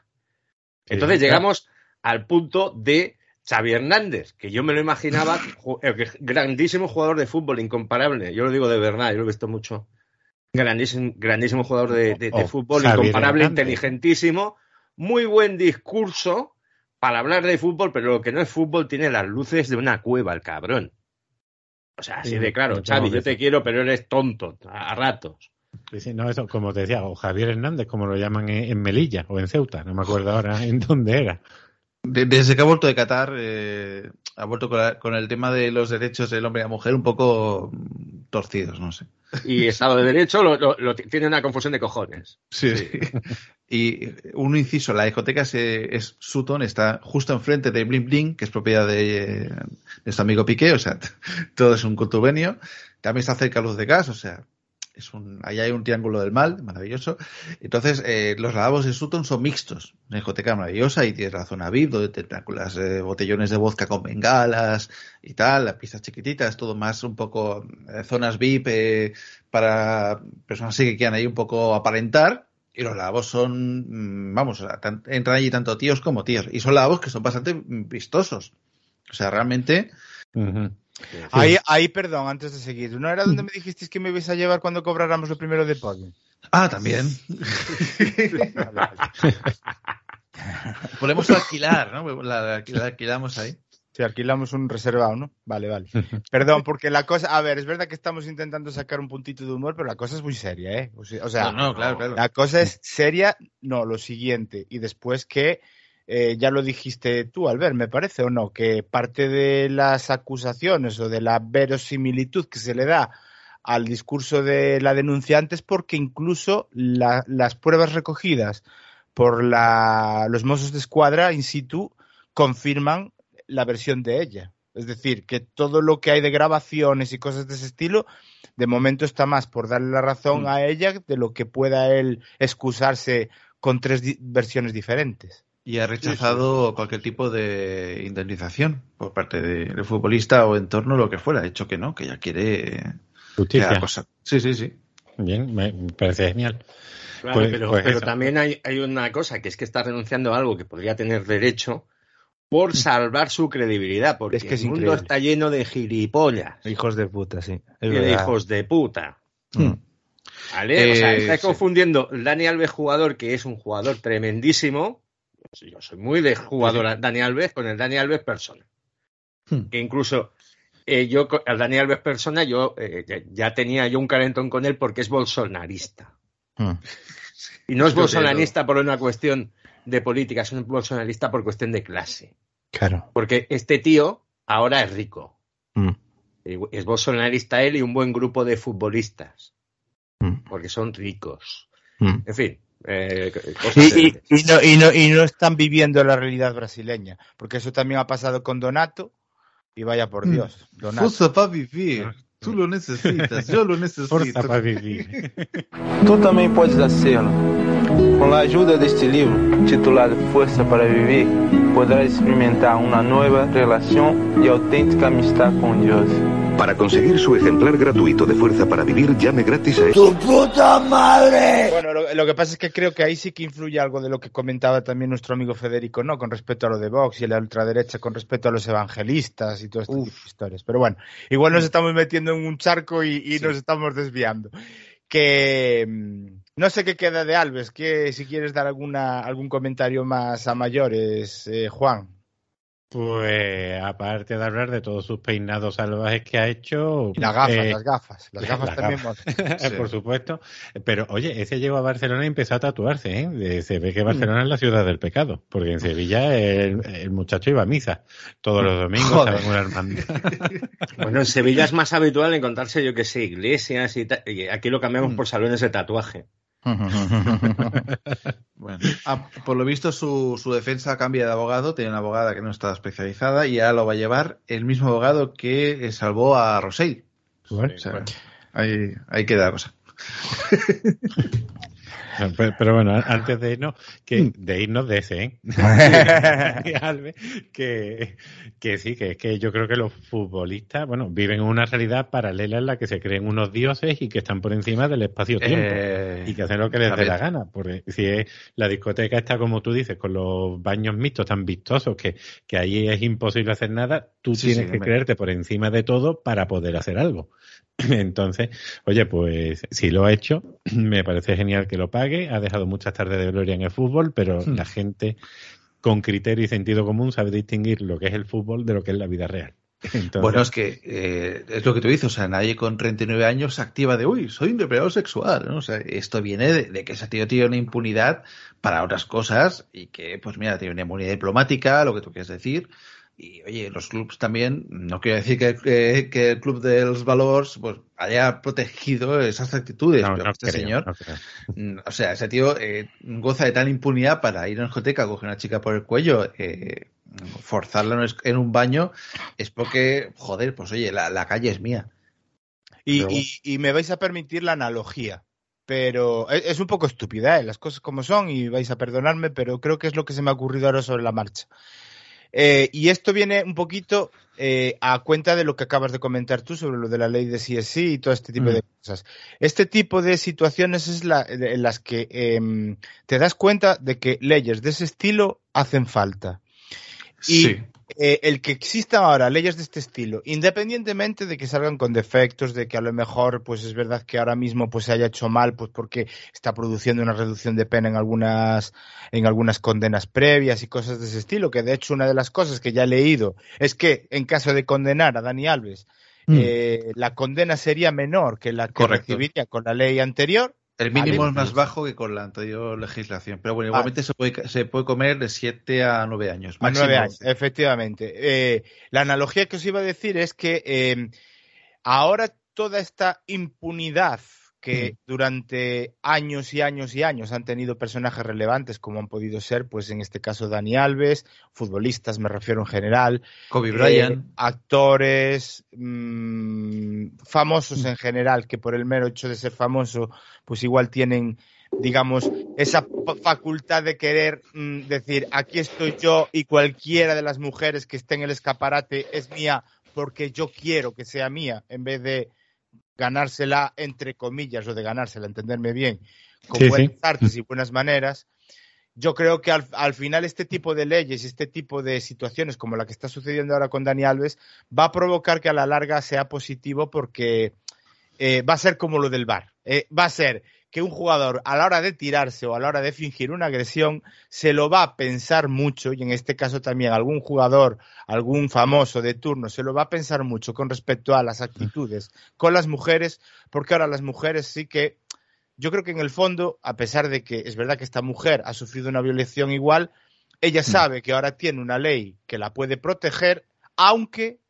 G: Entonces llegamos al punto de Xavi Hernández, que yo me lo imaginaba, grandísimo jugador de fútbol, incomparable. Yo lo digo de verdad, yo lo he visto mucho. Grandísimo, grandísimo jugador de, de- de
H: Oh,
G: fútbol, incomparable,
H: Hernández.
G: inteligentísimo, muy buen discurso para hablar de fútbol, pero lo que no es fútbol tiene las luces de una cueva, el cabrón. O sea, así
H: Sí,
G: de claro, Xavi, yo te quiero, pero eres tonto, a ratos.
H: Sí, sí, no, eso, como te decía, o Javier Hernández, como lo llaman en, en Melilla o en Ceuta, no me acuerdo ahora en dónde era.
E: De- Desde que ha vuelto de Qatar, eh, ha vuelto con, la- con el tema de los derechos del hombre y la mujer un poco mm, torcidos, no sé.
G: Y Estado de Derecho lo, lo- lo- tiene una confusión de cojones.
E: Sí, sí. Y un inciso, la discoteca se- es Sutton, está justo enfrente de Bling Bling, que es propiedad de, de su amigo Piqué, o sea, todo es un contubernio. También está cerca Luz de Gas, o sea, es un, ahí hay un triángulo del mal, maravilloso. Entonces, eh, los lavabos de Sutton son mixtos, una discoteca maravillosa y tienes la zona VIP, donde te las eh, botellones de vodka con bengalas y tal, las pistas chiquititas, todo más un poco eh, zonas VIP eh, para personas que quieran ahí un poco aparentar. Y los lavabos son, mm, vamos, entran allí tanto tíos como tíos. Y son lavabos que son bastante mm, vistosos. O sea, realmente,
F: Ahí, ahí, perdón, antes de seguir. ¿No era donde me dijisteis que me ibais a llevar cuando cobráramos lo primero de podium?
E: ah, también. Podemos alquilar, ¿no? La, la alquilamos ahí.
F: Si alquilamos un reservado, ¿no? Vale, vale. Perdón, porque la cosa, a ver, es verdad que estamos intentando sacar un puntito de humor, pero la cosa es muy seria, ¿eh? O sea, o sea,
E: No, no, claro, claro.
F: la cosa es seria, no, lo siguiente. Y después que, eh, ya lo dijiste tú, Albert, me parece, o no, que parte de las acusaciones o de la verosimilitud que se le da al discurso de la denunciante es porque incluso la- las pruebas recogidas por la, los Mossos de Escuadra in situ confirman la versión de ella. Es decir, que todo lo que hay de grabaciones y cosas de ese estilo, de momento está más por darle la razón
E: Mm.
F: a ella de lo que pueda él excusarse con tres di- versiones diferentes.
E: Y ha rechazado cualquier tipo de indemnización por parte de- del futbolista o entorno, lo que fuera. Ha dicho que no, que ya quiere la
H: Justicia.
E: cosa. Sí, sí, sí.
H: Bien, me parece genial.
G: Claro,
H: Pues-
G: pero,
H: pues
G: pero también hay, hay una cosa, que es que está renunciando a algo que podría tener derecho por salvar su credibilidad, porque
F: Es que es
G: el mundo
F: increíble.
G: está lleno de gilipollas
F: Hijos de puta, sí.
G: De hijos de puta.
E: Mm.
G: ¿Vale? o sea,
E: Eh,
G: estáis
E: sí.
G: confundiendo Dani Alves jugador, que es un jugador tremendísimo. Yo soy muy de jugador Dani Alves con el Dani Alves persona.
E: Hmm.
G: Que incluso eh, yo, al Dani Alves persona, yo eh, ya, ya tenía yo un calentón con él porque es bolsonarista.
F: Mm.
G: Y no es
E: Yo
G: bolsonarista por una cuestión de política, es un bolsonarista por cuestión de clase.
F: Claro.
G: Porque este tío ahora es rico.
F: Mm.
G: Y Es bolsonarista él y un buen grupo de futbolistas.
F: Mm.
G: Porque son ricos.
F: Mm.
G: En fin. Eh,
F: Y,
G: de-
F: y- y no, y, no, y no están viviendo la realidad brasileña, porque eso también ha pasado con Donato, y vaya por
E: Mm.
F: Dios, Donato.
E: Fuerza para vivir. Tú lo necesitas, yo lo necesito.
H: Fuerza para vivir.
J: Tu também podes hacerlo. Com a ajuda deste livro, titulado Força para Viver, podrás experimentar uma nova relação e autêntica amistad com Deus.
K: Para conseguir su ejemplar gratuito de Fuerza para Vivir, llame gratis a
C: ¡Tu puta madre!
F: Bueno, lo, lo que pasa es que creo que ahí sí que influye algo de lo que comentaba también nuestro amigo Federico, ¿no? Con respecto a lo de Vox y la ultraderecha, con respecto a los evangelistas y todo este tipo de historias. Pero bueno, igual nos estamos metiendo en un charco y, y nos estamos desviando. Que mm, no sé qué queda de Alves, que si quieres dar alguna algún comentario más a mayores, eh, Juan.
H: Pues aparte de hablar de todos sus peinados salvajes que ha hecho.
F: Y las gafas,
H: eh,
F: las gafas. Las gafas
H: las
F: también.
H: gafas.
E: Sí.
H: Por supuesto. Pero oye, ese llegó a Barcelona y empezó a tatuarse, ¿eh? Se ve que Barcelona es la ciudad del pecado, porque en Sevilla el, el muchacho iba a misa todos los domingos.
G: Bueno, en Sevilla es más habitual encontrarse, yo que sé, iglesias y tal. y Aquí lo cambiamos por salones de tatuaje.
E: Bueno, ah, por lo visto su, su defensa cambia de abogado, tiene una abogada que no está especializada y ahora lo va a llevar el mismo abogado que eh, salvó a Rosell.
H: Bueno,
E: O sea, ahí, ahí queda la cosa.
H: Pero, pero bueno, antes de irnos, que, de irnos de ese, ¿eh? Que, que sí, que es que yo creo que los futbolistas, bueno, viven en una realidad paralela en la que se creen unos dioses y que están por encima del espacio-tiempo
E: Eh,
H: y que hacen lo que les dé la gana. Porque si es, la discoteca está, como tú dices, con los baños mixtos tan vistosos que, que ahí es imposible hacer nada, tú
E: Sí,
H: tienes
E: sí,
H: que creerte por encima de todo para poder hacer algo. Entonces, oye, pues si lo ha hecho, me parece genial que lo pague. Ha dejado muchas tardes de gloria en el fútbol, pero
E: Hmm.
H: la gente con criterio y sentido común sabe distinguir lo que es el fútbol de lo que es la vida real. Entonces,
E: Bueno, es que eh, es lo que tú dices, o sea, nadie con 39 años se activa de, uy, soy un depredador sexual, ¿no? O sea, esto viene de, de que ese tío tiene una impunidad para otras cosas y que, pues mira, tiene una inmunidad diplomática, lo que tú quieres decir. Y oye, los clubs también, no quiero decir que, que- que el club de los valores pues, haya protegido esas actitudes,
H: no,
E: pero
H: no
E: este
H: creo,
E: señor,
H: no.
E: Mm, O sea, ese tío eh, goza de tal impunidad para ir a una discoteca, coger a una chica por el cuello, eh, forzarla en un es- en un baño, es porque, joder, pues oye, la, la calle es mía.
F: Y,
E: Pero-
F: y- y me vais a permitir la analogía, pero es, es un poco estúpida, ¿eh? las cosas como son y vais a perdonarme, pero creo que es lo que se me ha ocurrido ahora sobre la marcha. Eh, y esto viene un poquito eh, a cuenta de lo que acabas de comentar tú sobre lo de la ley de CSI y todo este tipo
H: Mm.
F: de cosas. Este tipo de situaciones es la, en las que em, te das cuenta de que leyes de ese estilo hacen falta. Y
E: Sí.
F: Eh, el que existan ahora leyes de este estilo, independientemente de que salgan con defectos, de que a lo mejor, pues es verdad que ahora mismo pues se haya hecho mal, pues porque está produciendo una reducción de pena en algunas, en algunas condenas previas y cosas de ese estilo, que de hecho una de las cosas que ya he leído es que en caso de condenar a Dani Alves,
E: Mm.
F: eh, la condena sería menor que la que
E: Correcto.
F: recibiría con la ley anterior.
E: El mínimo es más bajo que con la anterior legislación. Pero bueno,
F: Vale.
E: igualmente se, puede, se puede comer de 7 a 9 años.
F: A
E: máximo
F: nueve años,
E: 12.
F: efectivamente. Eh, la analogía que os iba a decir es que eh, ahora toda esta impunidad que durante años y años y años han tenido personajes relevantes como han podido ser, pues en este caso Dani Alves, futbolistas me refiero en general,
E: Kobe
F: eh,
E: Bryant.
F: actores, mm, famosos en general, que por el mero hecho de ser famoso, pues igual tienen, digamos, esa facultad de querer mm, decir, aquí estoy yo y cualquiera de las mujeres que esté en el escaparate es mía porque yo quiero que sea mía, en vez de ganársela, entre comillas, o de ganársela, entenderme bien, con
H: Sí,
F: buenas
H: sí.
F: artes y buenas maneras, yo creo que al, al final este tipo de leyes y este tipo de situaciones como la que está sucediendo ahora con Dani Alves va a provocar que a la larga sea positivo porque eh, va a ser como lo del VAR. Eh, va a ser que un jugador a la hora de tirarse o a la hora de fingir una agresión se lo va a pensar mucho y en este caso también algún jugador, algún famoso de turno se lo va a pensar mucho con respecto a las actitudes con las mujeres porque ahora las mujeres sí que yo creo que en el fondo, a pesar de que es verdad que esta mujer ha sufrido una violación igual, ella sabe que ahora tiene una ley que la puede proteger, aunque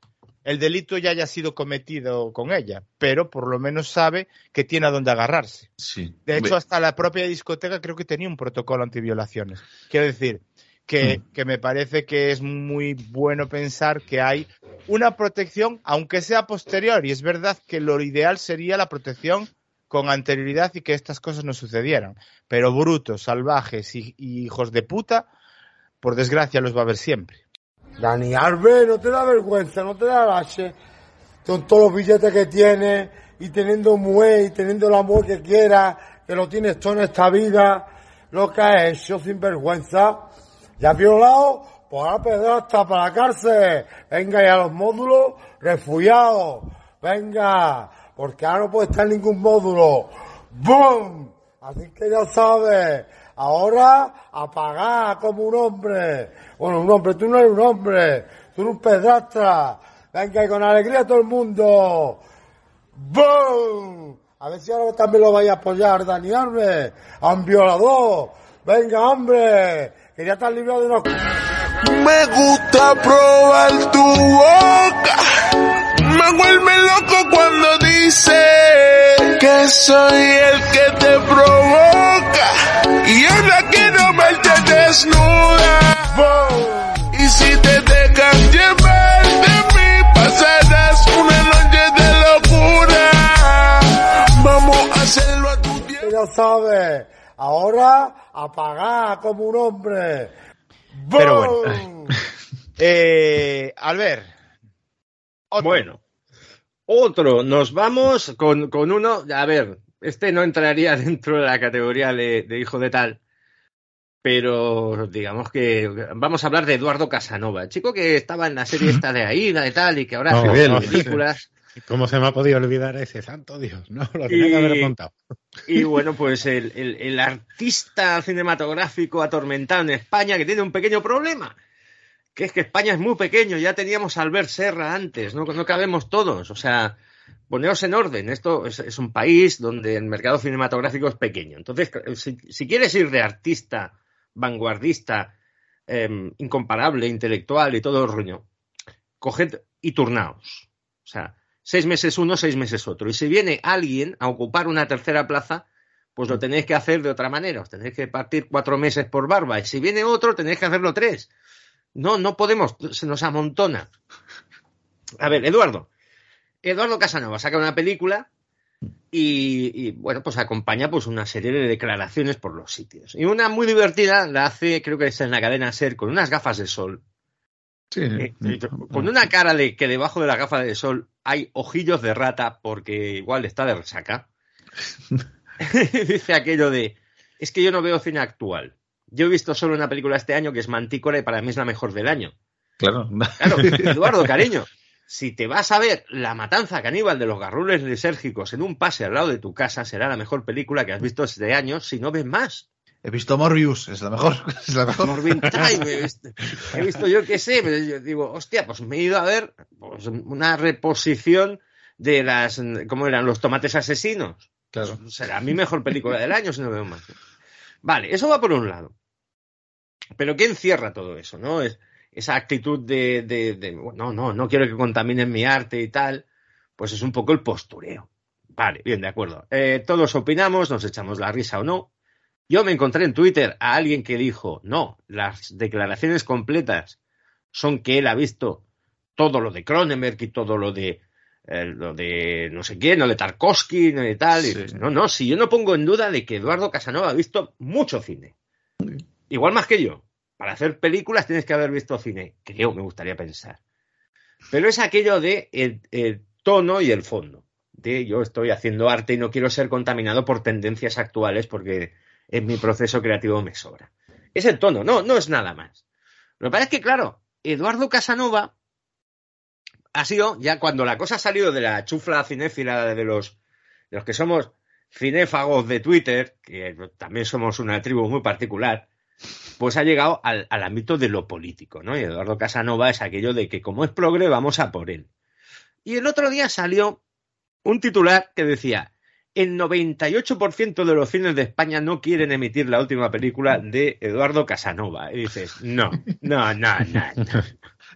F: el delito ya haya sido cometido con ella, pero por lo menos sabe que tiene a dónde agarrarse.
E: Sí.
F: De hecho, hasta la propia discoteca creo que tenía un protocolo antiviolaciones. Quiero decir que, que me parece que es muy bueno pensar que hay una protección, aunque sea posterior, y es verdad que lo ideal sería la protección con anterioridad y que estas cosas no sucedieran. Pero brutos, salvajes y, y hijos de puta, por desgracia los va a haber siempre.
L: Dani Alves, no te da vergüenza, no te da lache. Con todos los billetes que tienes y teniendo mujer y teniendo el amor que quieras, que lo tienes todo en esta vida, lo que has hecho sin vergüenza. Ya violado, pues ahora pedrasta para la cárcel. Venga, y a los módulos, refugiados. Venga, porque ahora no puede estar en ningún módulo. ¡Bum! Así que ya sabes, ahora a pagar como un hombre. Bueno, un hombre, tú no eres un hombre, tú eres un pedastra. Venga, con alegría todo el mundo. ¡Bum! A ver si ahora también lo vais a apoyar, Dani Alves, a un violador. Venga, hombre, que ya estás librado de unos...
M: Me gusta probar tu boca. Me vuelve loco cuando dice que soy el que te provoca. Y ahora quiero verte desnuda. Y si te dejan llevar de mí, pasarás una noche de locura. Vamos a hacerlo a tu
L: Que ya sabes, Ahora, a pagar como un hombre.
F: Pero
L: ¡Bum!
F: Eh, Albert.
G: Bueno, otro, nos vamos con, con uno, a ver, este no entraría dentro de la categoría de, de hijo de tal, pero digamos que vamos a hablar de Eduardo Casanova, el chico que estaba en la serie esta de Aida y tal, y que ahora
H: No,
G: hace
H: no,
G: películas.
H: ¿Cómo se me ha podido olvidar ese santo Dios? No, lo tenía que haber
G: Y-
H: contado.
G: Y bueno, pues el, el- el artista cinematográfico atormentado en España que tiene un pequeño problema, que es que España es muy pequeño, ya teníamos Albert Serra antes, no, no cabemos todos, o sea, poneos en orden, esto es, un país donde el mercado cinematográfico es pequeño, entonces si, si quieres ir de artista, vanguardista, em, incomparable, intelectual y todo el rollo, coged y turnaos, o sea, seis meses uno, seis meses otro. Y si viene alguien a ocupar una tercera plaza, pues lo tenéis que hacer de otra manera. Os tenéis que partir cuatro meses por barba. Y si viene otro, tenéis que hacerlo tres. No, no podemos, se nos amontona. A ver, Eduardo. Eduardo Casanova saca una película y, y, bueno, pues acompaña pues una serie de declaraciones por los sitios. Y una muy divertida la hace, creo que es en la cadena SER, con unas gafas de sol.
E: Sí,
G: Eh, eh, con una cara de que debajo de la gafa de sol hay ojillos de rata porque igual está de resaca. Dice aquello de, es que yo no veo cine actual. Yo he visto solo una película este año que es Mantícora y para mí es la mejor del año.
E: Claro.
G: Claro, Eduardo, cariño, si te vas a ver La matanza caníbal de los garrules lisérgicos en un pase al lado de tu casa, será la mejor película que has visto este año si no ves más.
E: He visto Morbius, es la mejor. Es la mejor.
G: Morbin Time, he visto, he visto yo qué sé, pero yo digo, hostia, pues me he ido a ver pues, una reposición de las, ¿cómo eran? Los tomates asesinos.
E: Claro.
G: Será mi mejor película del año si no veo más. Vale, eso va por un lado. Pero ¿qué encierra todo eso, no? Es esa actitud de, de, de, no, no, no quiero que contaminen mi arte y tal, pues es un poco el postureo. Vale, bien, de acuerdo. Eh, todos opinamos, nos echamos la risa o no. Yo me encontré en Twitter a alguien que dijo, no, las declaraciones completas son que él ha visto todo lo de Cronenberg y todo lo de eh, lo de no sé quién, lo de Tarkovsky, no de tal. Y, no, no, si yo no pongo en duda de que Eduardo Casanova ha visto mucho cine. Igual más que yo. Para hacer películas tienes que haber visto cine, creo, me gustaría pensar. Pero es aquello de el, el tono y el fondo. De yo estoy haciendo arte y no quiero ser contaminado por tendencias actuales porque en mi proceso creativo me sobra. Es el tono, no, no es nada más. Lo que pasa es que, claro, Eduardo Casanova ha sido, ya cuando la cosa ha salido de la chufla cinéfila de los, de los que somos cinéfagos de Twitter, que también somos una tribu muy particular, pues ha llegado al, al ámbito de lo político, ¿no? Y Eduardo Casanova es aquello de que como es progre, vamos a por él. Y el otro día salió un titular que decía, el 98% de los cines de España no quieren emitir la última película de Eduardo Casanova. Y dices, no, no, no, no. no.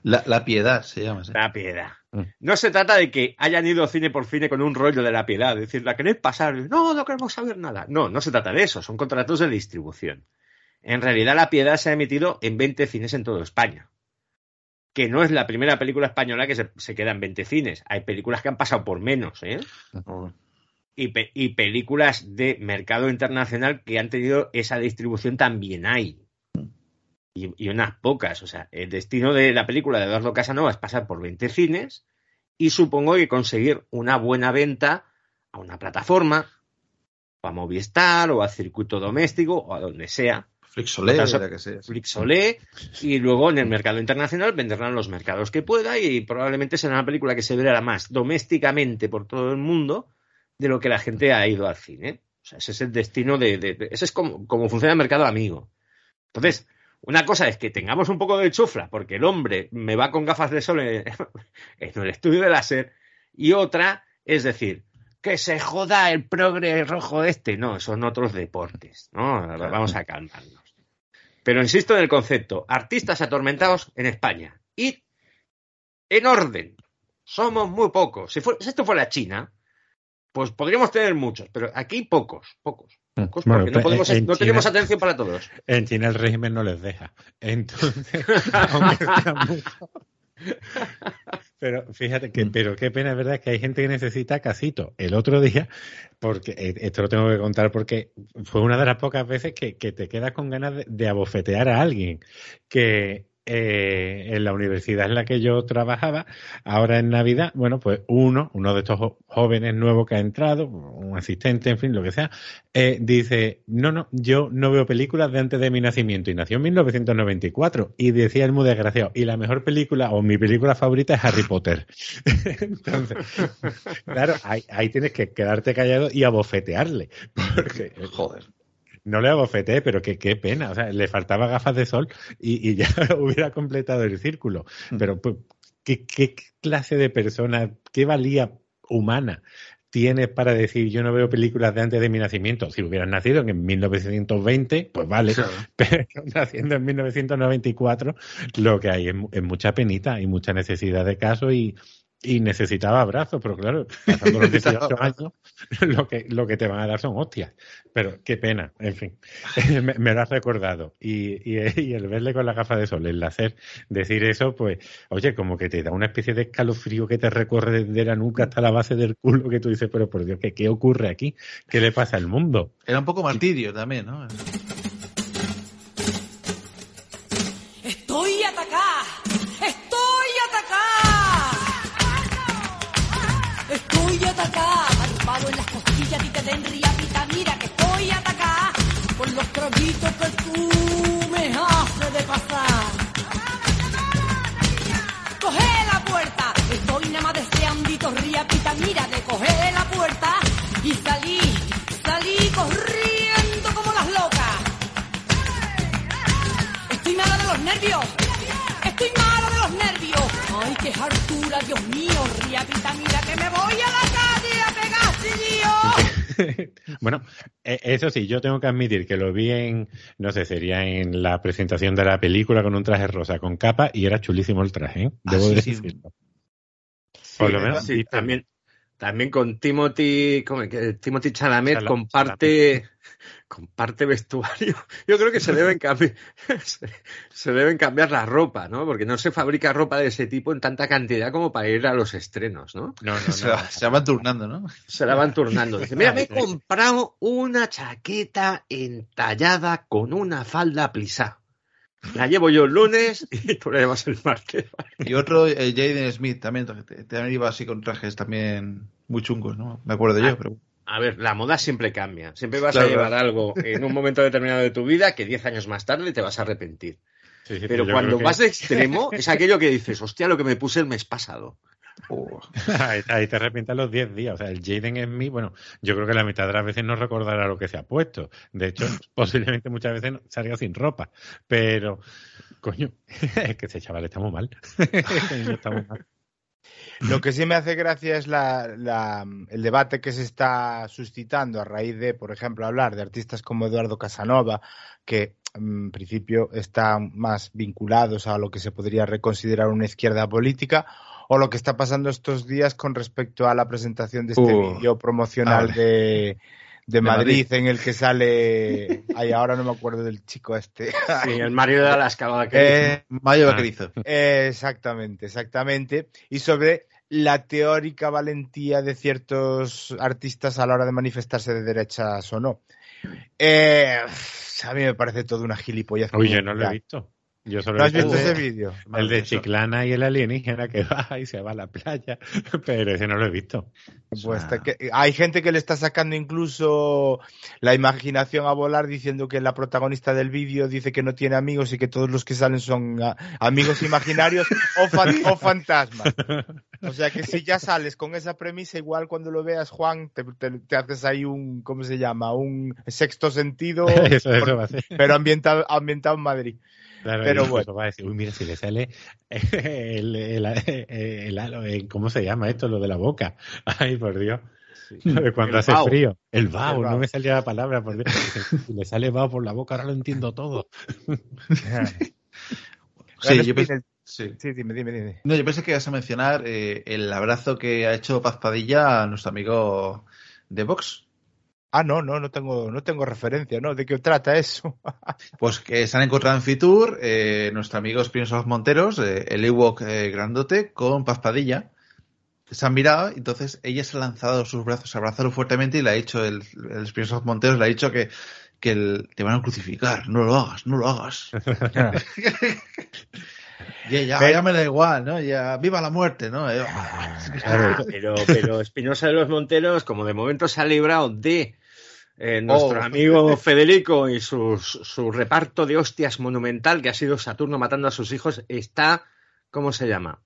E: La, la piedad se llama. ¿sí?
G: La piedad. No se trata de que hayan ido cine por cine con un rollo de la piedad, es decir, la queréis pasar, no, no queremos saber nada. No, no se trata de eso, son contratos de distribución. En realidad la piedad se ha emitido en 20 cines en toda España. Que no es la primera película española que se, se queda en 20 cines. Hay películas que han pasado por menos, ¿eh? Y, pe- y películas de mercado internacional que han tenido esa distribución también hay. Y, y unas pocas. O sea, el destino de la película de Eduardo Casanova es pasar por 20 cines y supongo que conseguir una buena venta a una plataforma, o a Movistar, o a circuito doméstico, o a donde sea.
E: Flixolé, la que sea.
G: Flixolé, y luego en el mercado internacional venderán los mercados que pueda y probablemente será una película que se verá más domésticamente por todo el mundo de lo que la gente ha ido al cine. O sea, ese es el destino de... de- de- ese es como, como funciona el mercado amigo. Entonces, una cosa es que tengamos un poco de chufla, porque el hombre me va con gafas de sol en, en el estudio de láser, y otra es decir, que se joda el progre rojo este. No, son otros deportes, ¿no? Vamos a calmarnos. Pero insisto en el concepto, artistas atormentados en España. Y en orden, somos muy pocos. Si, fue- si esto fuera China, pues podríamos tener muchos, pero aquí pocos, pocos. pocos
H: Bueno,
G: porque no,
H: en-
G: podemos, no
H: China-
G: tenemos atención para todos.
H: En China el régimen no les deja. Entonces, aunque mucho- Pero fíjate que, pero qué pena, es verdad, que hay gente que necesita casito. El otro día, porque eh, esto lo tengo que contar porque fue una de las pocas veces que, que te quedas con ganas de, de abofetear a alguien. Que eh, en la universidad en la que yo trabajaba, ahora en Navidad, bueno, pues uno, uno de estos jóvenes nuevos que ha entrado, un asistente, en fin, lo que sea, eh, dice, no, no, yo no veo películas de antes de mi nacimiento y nació en 1994 y decía el muy desgraciado, y la mejor película o mi película favorita es Harry Potter. Entonces, claro, ahí, ahí tienes que quedarte callado y abofetearle. Porque,
E: Joder.
H: No le abofeteé, pero que, qué pena. O sea, le faltaba gafas de sol y, y ya hubiera completado el círculo. Pero, pues, ¿qué, qué clase de persona, qué valía humana tienes para decir yo no veo películas de antes de mi nacimiento? Si hubieras nacido en 1920, pues vale. Pero naciendo en 1994, lo que hay es, es mucha penita y mucha necesidad de caso y, y necesitaba abrazos, pero claro, pasando los 18 años, lo que, lo que te van a dar son hostias. Pero qué pena, en fin, me, me lo has recordado. Y, y, y el verle con la gafa de sol, el hacer, decir eso, pues, oye, como que te da una especie de escalofrío que te recorre desde la nuca hasta la base del culo, que tú dices, pero por Dios, ¿qué, qué ocurre aquí? ¿Qué le pasa al mundo?
E: Era un poco martirio también, ¿no?
N: Atacada. Arrupado en las costillas y te den riapita. Mira que estoy atacada por los traguitos que tú me haces de pasar. Coge la puerta. Estoy nada más deseandito riapita. Mira que coge la puerta y salí, salí corriendo como las locas. Estoy mala de los nervios. Estoy mala de los nervios. Ay, qué hartura, Dios mío. Riapita, mira que me voy a la calle a pegar chillillos.
H: Bueno, eh, eso sí, yo tengo que admitir que lo vi en, no sé, sería en la presentación de la película con un traje rosa con capa y era chulísimo el traje, ¿eh?
G: Ah,
H: Debo
G: sí,
H: de
G: sí.
H: decirlo. Por lo menos,
G: sí, también, también con Timothy, ¿cómo es que? Timothy Chalamet
H: Chala-
G: comparte, comparte vestuario. Yo creo que se deben cambiar, se, se deben cambiar la ropa, ¿no? Porque no se fabrica ropa de ese tipo en tanta cantidad como para ir a los estrenos, ¿no?
H: No, no,
E: Se, va- se van turnando, ¿no?
G: Se la van turnando. Dice, mira, me he comprado una chaqueta entallada con una falda plisá. La llevo yo el lunes y tú la llevas el martes.
E: Y otro, eh, Jaden Smith, también, también iba así con trajes también muy chungos, ¿no? Me acuerdo yo, pero...
G: A ver, la moda siempre cambia. Siempre vas
E: Claro,
G: a llevar algo en un momento determinado de tu vida que 10 años más tarde te vas a arrepentir.
H: Sí, sí,
G: Pero cuando
H: que-
G: vas de extremo, es aquello que dices, hostia, lo que me puse el mes pasado.
H: ahí, ahí te arrepientas los 10 días. O sea, el Jaden Smith, bueno, yo creo que la mitad de las veces no recordará lo que se ha puesto. De hecho, posiblemente muchas veces salga sin ropa. Pero, coño, es que ese chaval está muy mal. Está muy mal.
F: Lo que sí me hace gracia es la, la- el debate que se está suscitando a raíz de, por ejemplo, hablar de artistas como Eduardo Casanova, que en principio están más vinculados a lo que se podría reconsiderar una izquierda política, o lo que está pasando estos días con respecto a la presentación de este
E: Uh,
F: vídeo promocional
E: vale.
F: de, de Madrid,
E: Madrid.
F: en el que sale. Ay, ahora no me acuerdo del chico este.
G: Sí, el Mario de Alaska,
F: Eh,
E: Mayo
H: Ah.
E: Vaquerizo.
F: eh, exactamente, exactamente. Y sobre la teórica valentía de ciertos artistas a la hora de manifestarse de derechas o no. Eh, a mí me parece todo una gilipollez.
H: Oye, no lo he visto. Yo solo
F: ¿No
H: he
F: has visto ese vídeo?
H: El de Chiclana y el alienígena que va y se va a la playa, pero ese no lo he visto.
F: Pues está que- hay gente que le está sacando incluso la imaginación a volar diciendo que la protagonista del vídeo dice que no tiene amigos y que todos los que salen son ah, amigos imaginarios o, fan- o fantasmas. O sea que si ya sales con esa premisa, igual cuando lo veas, Juan, te, te- te haces ahí un, ¿cómo se llama? Un sexto sentido,
H: Eso- eso
F: por-
H: va a ser.
F: pero ambientado, ambientado en Madrid.
H: Claro,
F: Pero bueno.
H: va a decir, uy, mira, si le sale el, el, ¿cómo se llama esto? Lo de la boca. Ay, por Dios. Cuando
G: El
H: hace frío. El vaho, no me salía la palabra, por Dios. Si le sale vaho por la boca, ahora lo entiendo todo.
E: Sí, yo pensé, sí.
F: sí, dime, dime, dime.
E: No, yo pensé que ibas a mencionar eh, el abrazo que ha hecho Paz Padilla a nuestro amigo de Vox.
F: Ah, no, no, no tengo, no tengo referencia, ¿no? ¿De qué trata eso?
E: Pues que se han encontrado en Fitur eh, nuestro amigo Espinosa Monteros, eh, el Ewok eh, grandote, con Paz Padilla. Se han mirado, entonces ella se ha lanzado sus brazos, se ha abrazado fuertemente y le ha dicho, el, el Espinosa Monteros le ha dicho que, que el- te van a crucificar, no lo hagas, no lo hagas. y ella,
G: Pero-
E: ya me da igual, ¿no? Ya, viva la muerte, ¿no?
G: Claro, pero, pero Espinosa de los Monteros, como de momento se ha librado de eh, nuestro
E: Oh.
G: amigo Federico y sus- su reparto de hostias monumental, que ha sido Saturno matando a sus hijos, está, ¿cómo se llama?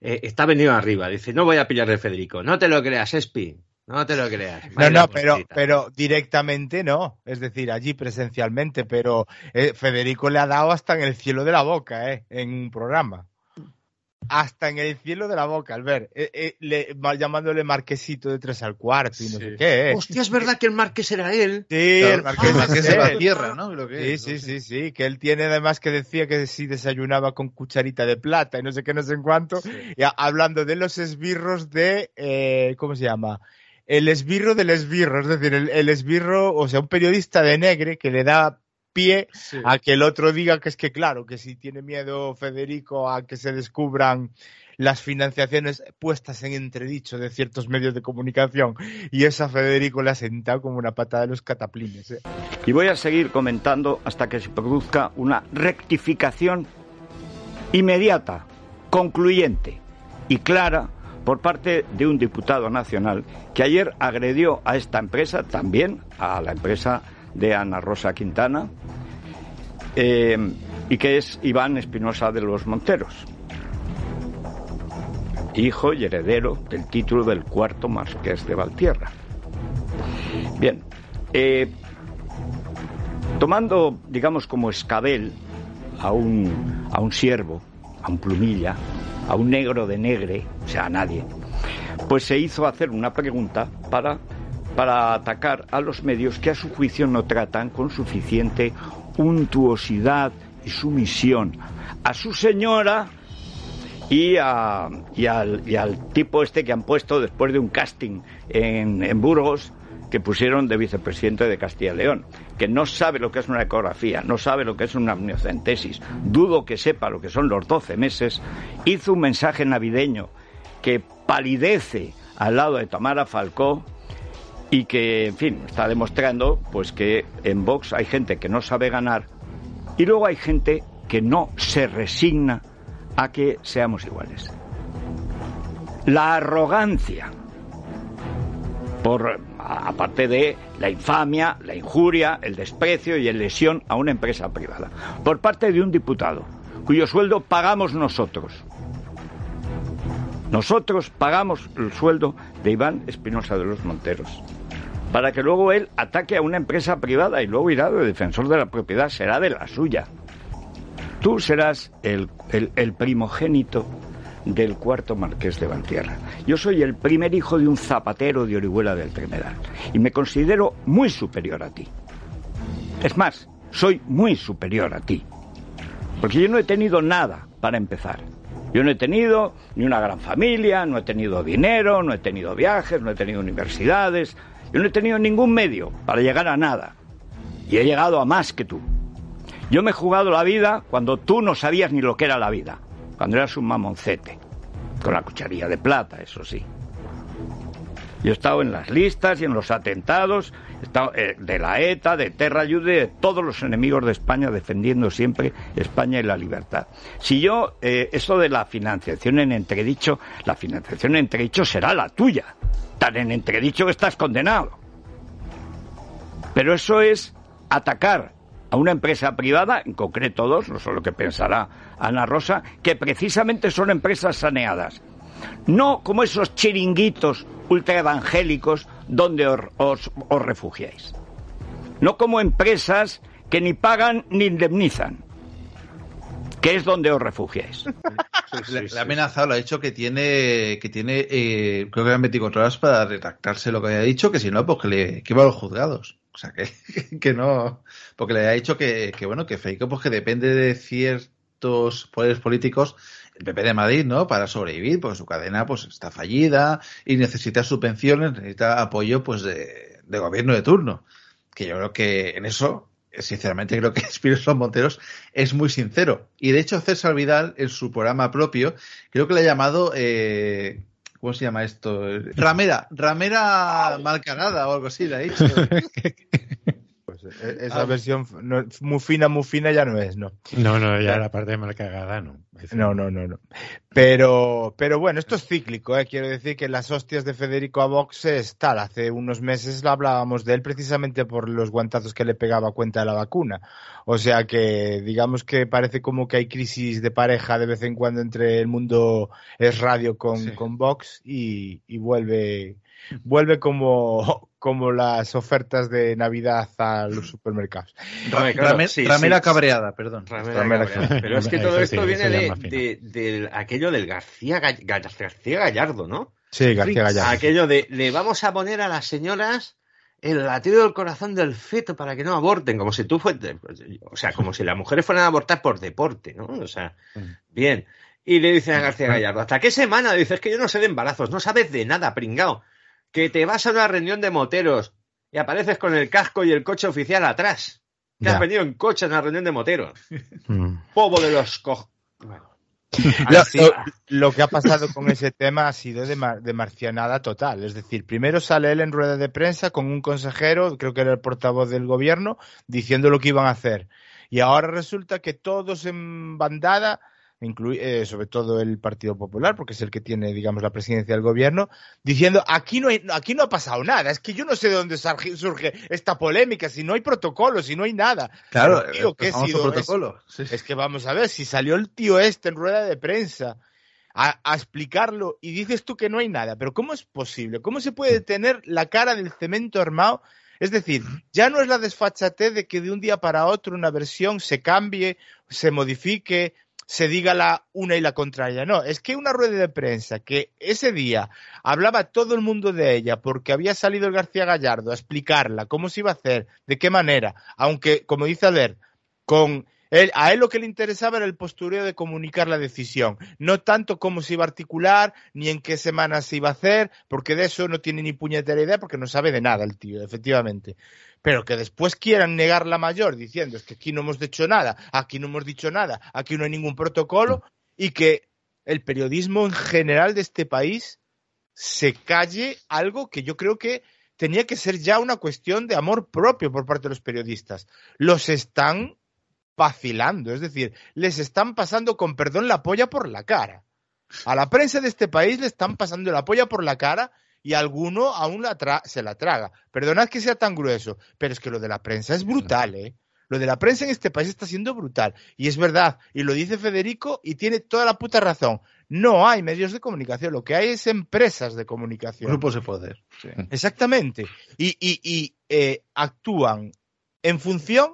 G: Eh, está venido arriba. Dice, no voy a pillar de Federico. No te lo creas, Espi. No te lo creas.
F: No, no, pero, pero directamente no. Es decir, allí presencialmente, pero eh, Federico le ha dado hasta en el cielo de la boca, ¿eh? En un programa. Hasta en el cielo de la boca, al ver, eh, eh, le- va llamándole marquesito de tres al cuarto y no sé qué. ¿eh?
G: Hostia, es verdad que el marqués era él.
F: Sí,
E: Claro,
F: el marqués,
E: el marqués de la tierra, ¿no? Lo que
F: Sí,
E: es,
F: sí,
E: no
F: sí, sí, que él tiene además que decía que si desayunaba con cucharita de plata y no sé qué, no sé en cuánto, y a- hablando de los esbirros de, eh, ¿cómo se llama? El esbirro del esbirro, es decir, el, el esbirro, o sea, un periodista de negre que le da pie a que el otro diga que es que claro, que si tiene miedo Federico a que se descubran las financiaciones puestas en entredicho de ciertos medios de comunicación y eso a Federico le ha sentado como una patada de los cataplines. ¿eh?
O: Y voy a seguir comentando hasta que se produzca una rectificación inmediata, concluyente y clara por parte de un diputado nacional que ayer agredió a esta empresa, también a la empresa de Ana Rosa Quintana, eh, y que es Iván Espinosa de los Monteros, hijo y heredero del título del cuarto marqués de Valtierra. Bien, eh, tomando, digamos, como escabel a un, a un siervo, a un plumilla, a un negro de negre, o sea, a nadie, pues se hizo hacer una pregunta para, para atacar a los medios que a su juicio no tratan con suficiente untuosidad y sumisión a su señora y, a- y al, y al tipo este que han puesto después de un casting en, en Burgos que pusieron de vicepresidente de Castilla y León, que no sabe lo que es una ecografía, no sabe lo que es una amniocentesis, dudo que sepa lo que son los 12 meses, hizo un mensaje navideño que palidece al lado de Tamara Falcó y que, en fin, está demostrando pues que en Vox hay gente que no sabe ganar y luego hay gente que no se resigna a que seamos iguales. La arrogancia, por aparte de la infamia, la injuria, el desprecio y el lesión a una empresa privada, por parte de un diputado cuyo sueldo pagamos nosotros. Nosotros pagamos el sueldo de Iván Espinosa de los Monteros para que luego él ataque a una empresa privada y luego irá de defensor de la propiedad, será de la suya. Tú serás el primogénito del cuarto marqués de Valtierra. Yo soy el primer hijo de un zapatero de Orihuela del Tremedal y me considero muy superior a ti. Es más, soy muy superior a ti. Porque yo no he tenido nada para empezar. Yo no he tenido ni una gran familia, no he tenido dinero, no he tenido viajes, no he tenido universidades, yo no he tenido ningún medio para llegar a nada. Y he llegado a más que tú. Yo me he jugado la vida cuando tú no sabías ni lo que era la vida, cuando eras un mamoncete, con la cucharilla de plata, eso sí. Yo he estado en las listas y en los atentados he estado, eh, de la ETA, de Terra Ayude, de todos los enemigos de España, defendiendo siempre España y la libertad. Si yo, eh, eso de la financiación en entredicho, la financiación en entredicho será la tuya. Tan en entredicho que estás condenado. Pero eso es atacar a una empresa privada, en concreto dos, no sé lo que pensará Ana Rosa, que precisamente son empresas saneadas. No como esos chiringuitos ultraevangélicos donde os, os- os refugiáis. No como empresas que ni pagan ni indemnizan, que es donde os refugiáis.
E: Le, le ha amenazado, le ha dicho que tiene, que tiene, eh, creo que eran 24 horas para retractarse lo que había dicho, que si no, pues que, le, que iba a los juzgados. O sea, que, que no, porque le ha dicho que, que bueno, que Feico, pues que depende de ciertos poderes políticos, el PP de Madrid, ¿no? Para sobrevivir, porque su cadena, pues está fallida y necesita subvenciones, necesita apoyo, pues de, de gobierno de turno. Que yo creo que en eso, sinceramente, creo que Espinosa Monteros es muy sincero. Y de hecho, César Vidal, en su programa propio, creo que le ha llamado. Eh, ¿Cómo se llama esto? Ramera, ramera malcarada o algo así, le ha dicho.
F: Eh, esa versión no, muy fina, muy fina ya no es, ¿no?
H: No, no, ya la parte de mal cagada, no.
F: No, no, no, no. Pero, pero bueno, esto es cíclico, ¿eh? Quiero decir que las hostias de Federico a Vox es tal. Hace unos meses hablábamos de él precisamente por los guantazos que le pegaba a cuenta de la vacuna. O sea que, digamos que parece como que hay crisis de pareja de vez en cuando entre el mundo es radio con, con Vox y, y vuelve, vuelve como, como las ofertas de Navidad a los supermercados.
E: Rame- rame- ramera cabreada, perdón.
G: Ramera
F: Ramera
G: cabreada.
F: cabreada.
G: Pero es que todo esto
F: sí,
G: viene de, de- del- aquello del García, García Gallardo, ¿no?
F: Sí, García Gallardo.
G: Aquello de le vamos a poner a las señoras el latido del corazón del feto para que no aborten, como si tú fueras, o sea, como si las mujeres fueran a abortar por deporte, ¿no? O sea, bien. Y le dicen a García Gallardo, ¿hasta qué semana? Dices que yo no sé de embarazos, no sabes de nada, pringao. Que te vas a una reunión de moteros y apareces con el casco y el coche oficial atrás. Que
F: Ya.
G: has venido en coche a una reunión de moteros.
F: Mm.
G: Pobo de los co...
F: Lo, que ha pasado con ese tema ha sido de, mar- de marcianada total. Es decir, primero sale él en rueda de prensa con un consejero, creo que era el portavoz del gobierno, diciendo lo que iban a hacer. Y ahora resulta que todos en bandada, eh, sobre todo el Partido Popular, porque es el que tiene, digamos, la presidencia del gobierno, diciendo aquí no, hay- aquí no ha pasado nada. Es que yo no sé de dónde surge, esta polémica, si no hay protocolo, si no hay nada.
E: Claro,
F: tío,
E: el
F: ¿qué
E: famoso
F: sido? Es-
E: protocolo. Sí.
F: es que vamos a ver, si salió el tío este en rueda de prensa a, a explicarlo y dices tú que no hay nada, pero ¿cómo es posible? ¿Cómo se puede tener la cara del cemento armado? Es decir, ya no es la desfachatez de que de un día para otro una versión se cambie, se modifique, se diga la una y la contraria. No, es que una rueda de prensa que ese día hablaba todo el mundo de ella porque había salido el García Gallardo a explicarla, cómo se iba a hacer, de qué manera, aunque, como dice Albert, con él, a él lo que le interesaba era el postureo de comunicar la decisión, no tanto cómo se iba a articular, ni en qué semana se iba a hacer, porque de eso no tiene ni puñetera idea, porque no sabe de nada el tío, efectivamente. Pero que después quieran negar la mayor diciendo es que aquí no hemos dicho nada, aquí no hemos dicho nada, aquí no hay ningún protocolo, y que el periodismo en general de este país se calle algo que yo creo que tenía que ser ya una cuestión de amor propio por parte de los periodistas. Los están vacilando, es decir, les están pasando con perdón la polla por la cara. A la prensa de este país le están pasando la polla por la cara y alguno aún la tra- se la traga. Perdonad que sea tan grueso, pero es que lo de la prensa es brutal, ¿eh? Lo de la prensa en este país está siendo brutal. Y es verdad, y lo dice Federico y tiene toda la puta razón. No hay medios de comunicación, lo que hay es empresas de comunicación.
E: Grupos de poder. sí.
F: Exactamente. Y, y- y, eh, actúan en función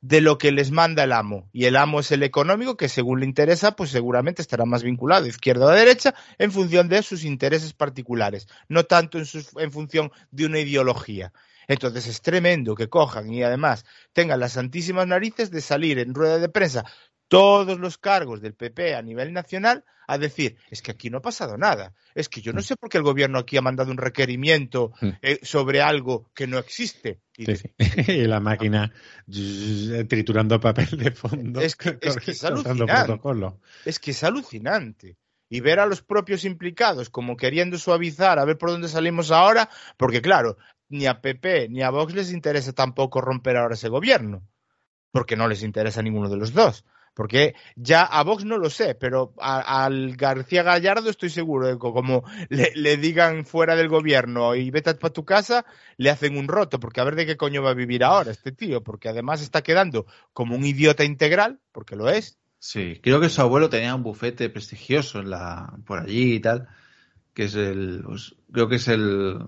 F: de lo que les manda el amo. Y el amo es el económico, que según le interesa, pues seguramente estará más vinculado, izquierda o derecha, en función de sus intereses particulares, no tanto en, sus- en función de una ideología. Entonces es tremendo que cojan y además tengan las santísimas narices de salir en rueda de prensa todos los cargos del PP a nivel nacional a decir, es que aquí no ha pasado nada, es que yo no sé por qué el gobierno aquí ha mandado un requerimiento eh, sobre algo que no existe. Y
H: Sí, sí. y la máquina triturando papel de fondo.
F: Es que, es que es
H: cortando
F: alucinante.
H: protocolo.
F: Es que es alucinante. Y ver a los propios implicados como queriendo suavizar, a ver por dónde salimos ahora, porque claro, ni a PP ni a Vox les interesa tampoco romper ahora ese gobierno, porque no les interesa a ninguno de los dos. Porque ya a Vox no lo sé, pero al García Gallardo estoy seguro de que como le, digan fuera del gobierno y vete para tu casa, le hacen un roto, porque a ver de qué coño va a vivir ahora este tío, porque además está quedando como un idiota integral, porque lo es,
E: Sí, creo que su abuelo tenía un bufete prestigioso en la, por allí y tal, que es el, pues, creo que es el,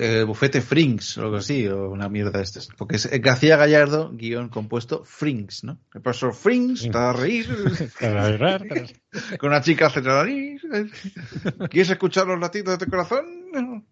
E: eh, bufete Frings o algo así, o una mierda de estas. Porque es García Gallardo, guion compuesto Frings, ¿no? El profesor Frings, está a reír, con una chica hace. ¿Quieres escuchar los latidos de tu corazón?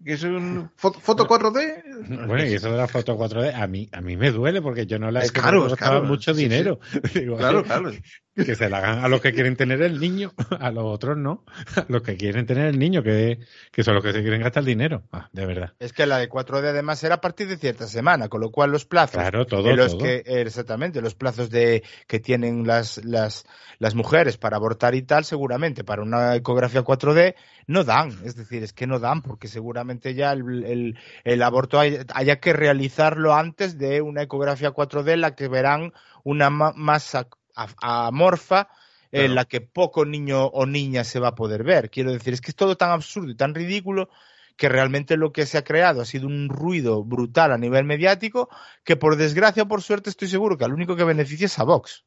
E: Que es un foto, foto 4D.
H: Bueno, y eso de la foto 4D, a mí, a mí me duele porque yo no la he
E: Es
H: hecho
E: caro, es
H: mucho
E: Sí, sí.
H: dinero. Digo,
E: Claro, claro.
H: Que se la hagan a los que quieren tener el niño, a los otros no. A los que quieren tener el niño, que, que son los que se quieren gastar el dinero. Ah, de verdad.
F: Es que la de 4D además era a partir de cierta semana, con lo cual los plazos
H: Claro, todo,
F: los
H: todo.
F: que exactamente los plazos de que tienen las, las las mujeres para abortar y tal, seguramente para una ecografía 4D no dan, es decir, es que no dan porque seguramente ya el, el- el aborto hay- haya que realizarlo antes de una ecografía 4D en la que verán una ma- masa a- amorfa en
E: Claro.
F: la que poco niño o niña se va a poder ver. Quiero decir, es que es todo tan absurdo y tan ridículo que realmente lo que se ha creado ha sido un ruido brutal a nivel mediático que por desgracia o por suerte estoy seguro que al único que beneficia es a Vox.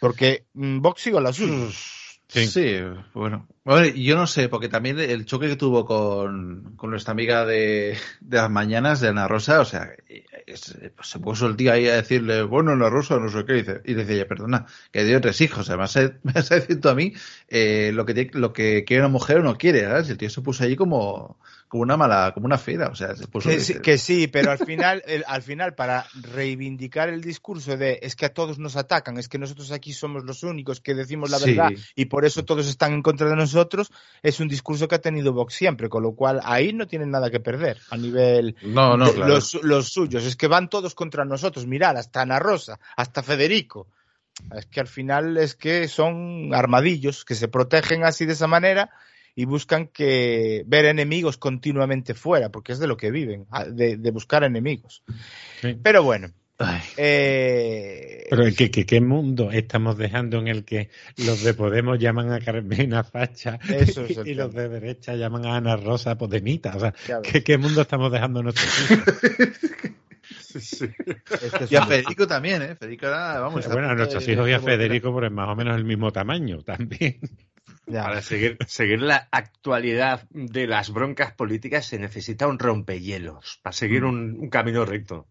F: Porque mm, Vox sigue la suya.
E: Sí. bueno. Yo no sé, porque también el choque que tuvo con, con nuestra amiga de, de las mañanas, de Ana Rosa, o sea, es- pues se puso el tío ahí a decirle, bueno, Ana Rosa, no sé qué, y dice, y dice perdona, que dio tres hijos, además me vas a decir a mí eh, lo, que, lo que quiere una mujer o no quiere, ¿sabes? El tío se puso ahí como, como una mala, como una fiera, o sea.
F: Que sí, que sí, pero al final, el- al final, para reivindicar el discurso de es que a todos nos atacan, es que nosotros aquí somos los únicos que decimos la
E: Sí.
F: verdad y por eso todos están en contra de nosotros, es un discurso que ha tenido Vox siempre, con lo cual ahí no tienen nada que perder a nivel
E: No, no,
F: de
E: claro.
F: los, los suyos. Es que van todos contra nosotros, mirad, hasta Ana Rosa, hasta Federico. Es que al final es que son armadillos que se protegen así de esa manera y buscan que ver enemigos continuamente fuera, porque es de lo que viven, de, de buscar enemigos. Pero bueno. eh,
H: Pero ¿qué, qué, qué mundo estamos dejando en el que los de Podemos llaman a Carmena Facha
F: Eso es
H: y los de derecha llaman a Ana Rosa Podemita? O sea,
F: Claro.
H: ¿qué, qué mundo estamos dejando a nuestros hijos?
E: Y a Federico también, ¿eh? Federico era, vamos...
H: bueno, a nuestros hijos y a
E: de-
H: Federico por más o menos el mismo tamaño también.
G: Para seguir, seguir la actualidad de las broncas políticas se necesita un rompehielos para seguir un, un camino recto.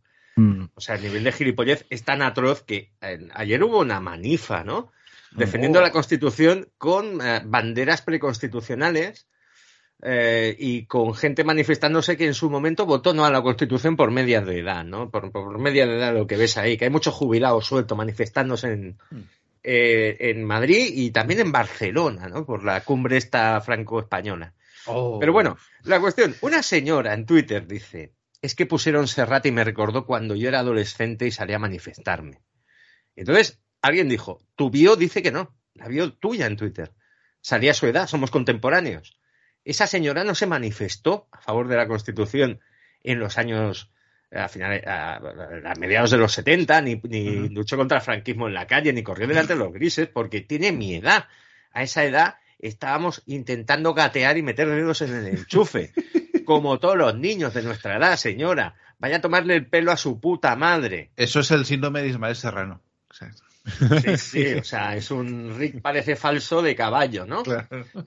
G: O sea, el nivel de gilipollez es tan atroz que eh, ayer hubo una manifa, ¿no? Defendiendo
F: Oh.
G: la Constitución con eh, banderas preconstitucionales eh, y con gente manifestándose que en su momento votó no a la Constitución por medias de edad, ¿no? Por, por media de edad lo que ves ahí, que hay muchos jubilados sueltos manifestándose en, eh, en Madrid y también en Barcelona, ¿no? Por la cumbre esta franco-española.
E: Oh.
G: Pero bueno, la cuestión, una señora en Twitter dice, es que pusieron Serrat y me recordó cuando yo era adolescente y salía a manifestarme. Entonces, alguien dijo, tu bio dice que no, la bio tuya en Twitter. Salía a su edad, somos contemporáneos. Esa señora no se manifestó a favor de la Constitución en los años, a, finales, a, a mediados de los 70, ni, ni luchó contra el franquismo en la calle, ni corrió delante de los grises, porque tiene mi edad. A esa edad estábamos intentando gatear y meter dedos en el enchufe. Como todos los niños de nuestra edad, señora. Vaya a tomarle el pelo a su puta madre.
E: Eso es el síndrome de Ismael Serrano.
G: Sí, sí, o sea, es un Rick parece falso de caballo, ¿no?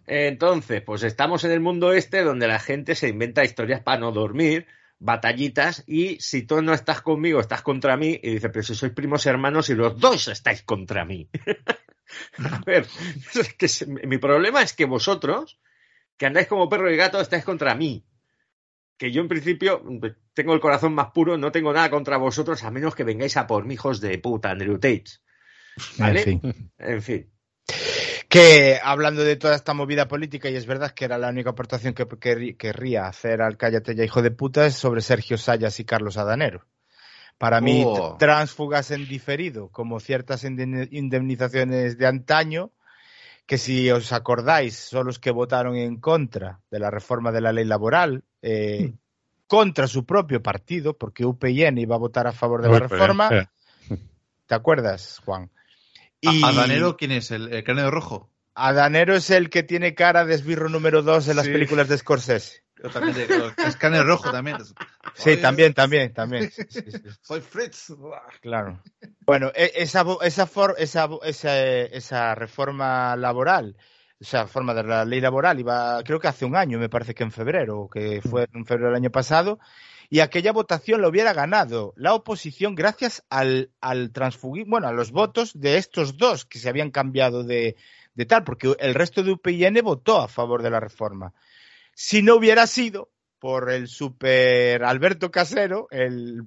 G: Entonces, pues estamos en el mundo este donde la gente se inventa historias para no dormir, batallitas, y si tú no estás conmigo, estás contra mí, y dice, pero si sois primos hermanos y los dos estáis contra mí. A ver, es que se- mi problema es que vosotros, que andáis como perro y gato, estáis contra mí. Que yo en principio tengo el corazón más puro, no tengo nada contra vosotros, a menos que vengáis a por mi hijos de puta, Andrew Tate. ¿Vale?
F: En fin.
G: En fin.
F: Que hablando de toda esta movida política, y es verdad que era la única aportación que, que querría hacer al Cállate ya, hijo de puta, es sobre Sergio Sayas y Carlos Adanero. Para mí,
E: Oh.
F: tránsfugas en diferido, como ciertas indemni- indemnizaciones de antaño, que si os acordáis, son los que votaron en contra de la reforma de la ley laboral, eh, contra su propio partido, porque UPN iba a votar a favor de la reforma. ¿Te acuerdas, Juan?
E: ¿A- ¿Adanero quién es? ¿El, el cráneo rojo?
F: Adanero es el que tiene cara de esbirro número dos en las
E: Sí.
F: películas de Scorsese.
E: También rojo también.
F: Sí, también, también, también. Sí, sí, sí.
E: Soy Fritz.
F: Claro. Bueno, e- esa, esa, for- esa, esa, esa reforma laboral, esa reforma de la ley laboral, iba, creo que hace un año, me parece que en febrero, que fue en febrero del año pasado, y aquella votación lo hubiera ganado la oposición gracias al, al transfugismo, bueno, a los votos de estos dos que se habían cambiado de, de tal, porque el resto de UPN votó a favor de la reforma. Si no hubiera sido por el super Alberto Casero, el,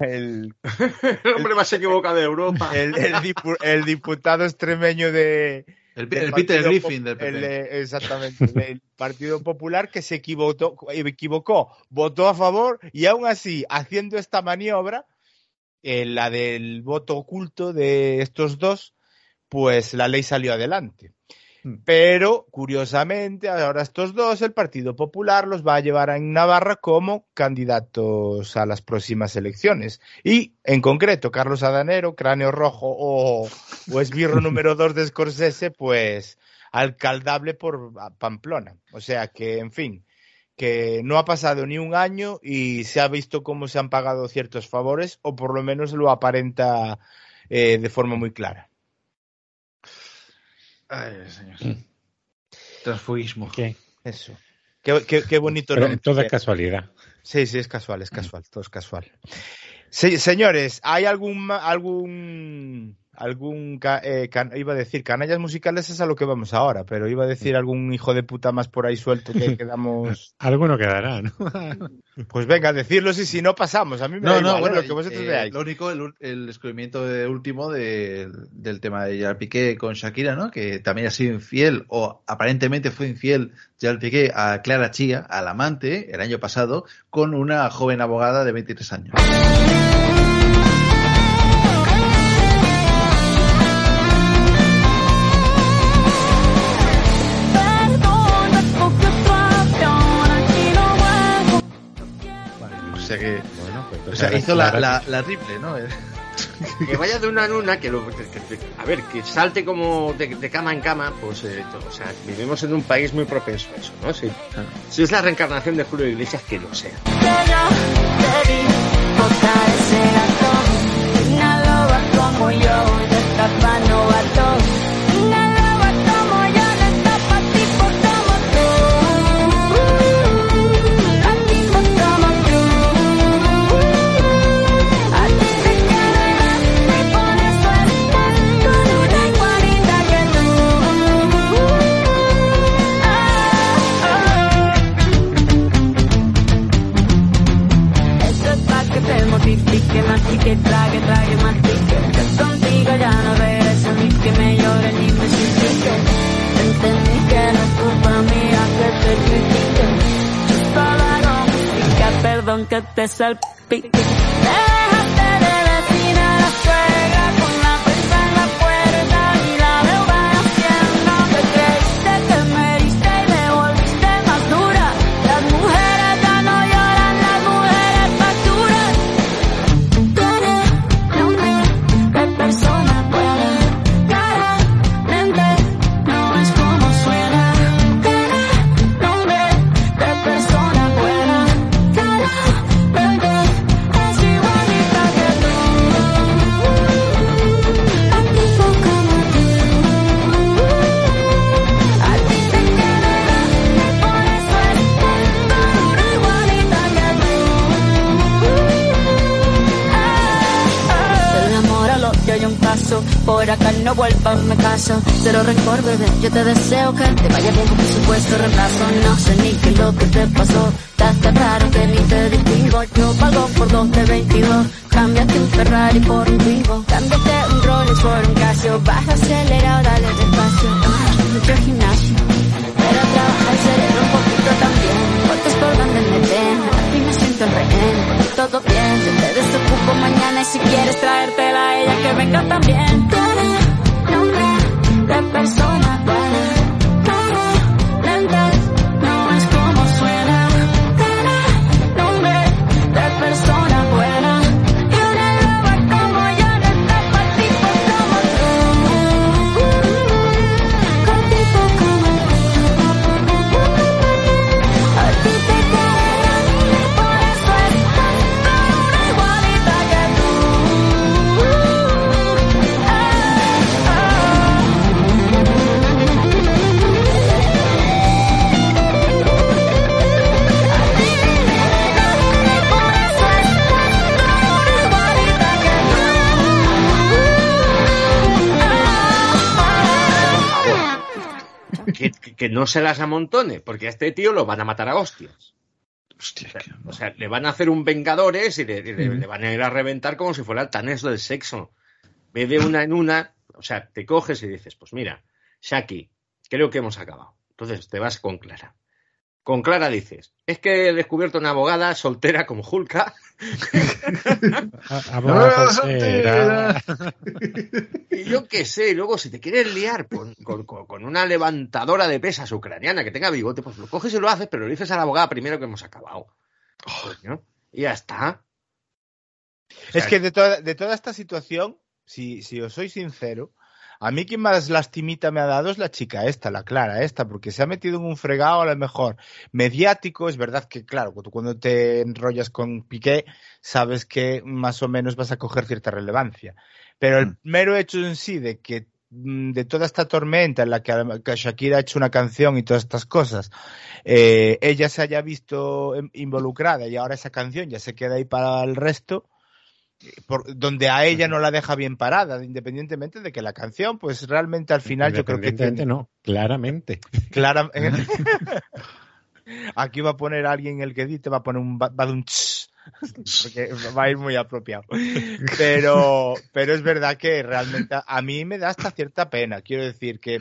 F: el,
G: El hombre más equivocado de Europa.
F: el, el dipu- el diputado extremeño de...
E: El, Peter Griffin del PP.
F: el, eh, exactamente, del Partido Popular que se equivocó, equivocó, votó a favor y aún así, haciendo esta maniobra, eh, la del voto oculto de estos dos, pues la ley salió adelante. Pero, curiosamente, ahora estos dos, el Partido Popular los va a llevar en Navarra como candidatos a las próximas elecciones. Y, en concreto, Carlos Adanero, Cráneo Rojo o, o esbirro número dos de Scorsese, pues alcaldable por Pamplona. O sea que, en fin, que no ha pasado ni un año y se ha visto cómo se han pagado ciertos favores, o por lo menos lo aparenta eh, de forma muy clara.
E: Ay, señor. Transfugismo.
H: ¿Qué?
F: Eso. Qué, qué- qué bonito
H: Pero
F: nombre.
H: todo es casualidad.
F: Sí, sí, es casual, es casual, todo es casual. Se- señores, ¿hay algún algún algún ca- eh, can- iba a decir canallas musicales es a lo que vamos ahora, pero iba a decir algún hijo de puta más por ahí suelto que quedamos
H: Alguno quedará, ¿no?
F: Pues venga, decirlos y si no pasamos, a mí me
E: No,
F: da
E: no,
F: igual, ¿eh?
E: bueno,
F: lo que vosotros
E: eh,
F: veáis.
E: lo único, el, ul- el descubrimiento de último de- del tema de Gerard Piqué con Shakira, ¿no? Que también ha sido infiel, o aparentemente fue infiel Gerard Piqué a Clara Chía, al amante, el año pasado, con una joven abogada de 23 años. Sea que, o sea, hizo la, la, la triple, ¿no?
G: Que vaya de una en una, que, lo, que- que- a ver, que salte como de, de cama en cama, pues, eh, o sea, vivimos en un país muy propenso a eso, ¿no? Si, si es la reencarnación de Julio Iglesias, que lo sea.
P: Como yo, perdón que te por acá no vuelvas, me caso. Cero rencor, bebé, yo te deseo que te vaya bien con mi supuesto reemplazo. No sé ni qué es lo que te pasó, estás tan raro que ni te distingo. Yo pago por dos de 22, cámbiate un Ferrari por un Twingo. Cámbiate un Rolex por un Casio, baja acelerado, dale despacio. Ah, mucho gimnasio, pero trabaja el cerebro un poquito también. Fotos por donde me ven, aquí me siento el rehén. Todo bien, desocupo mañana y si quieres traértela a ella que venga también. Nombre de persona no
G: se las amontone, porque a este tío lo van a matar a hostias. O sea, le van a hacer un Vengadores y le, le- le van a ir a reventar como si fuera el Tanés del sexo. Ve de una en una, o sea, te coges y dices, pues mira, Shaki, creo que hemos acabado. Entonces te vas con Clara. Con Clara dices, es que he descubierto una abogada soltera como Julka.
H: abogada soltera.
G: Y yo qué sé, y luego si te quieres liar con, con- una levantadora de pesas ucraniana que tenga bigote, pues lo coges y lo haces, pero le dices a la abogada primero que hemos acabado. Coño, y ya está.
F: Es que de toda, de toda esta situación, si, si os soy sincero, a mí quien más lastimita me ha dado es la chica esta, la Clara esta, porque se ha metido en un fregado a lo mejor mediático. Es verdad que, claro, tú cuando te enrollas con Piqué, sabes que más o menos vas a coger cierta relevancia. Pero el mero hecho en sí de que mm, de toda esta tormenta en la que Shakira ha hecho una canción y todas estas cosas, eh, ella se haya visto em- involucrada y ahora esa canción ya se queda ahí para el resto, por- donde a ella no la deja bien parada, independientemente de que la canción, pues realmente al final yo creo que
H: Independientemente,
F: tiene,
H: no, claramente.
F: clara- Aquí va a poner alguien el que edite, va a poner un ba- badunch, porque va a ir muy apropiado. Pero, pero es verdad que realmente a- mí me da hasta cierta pena. Quiero decir que,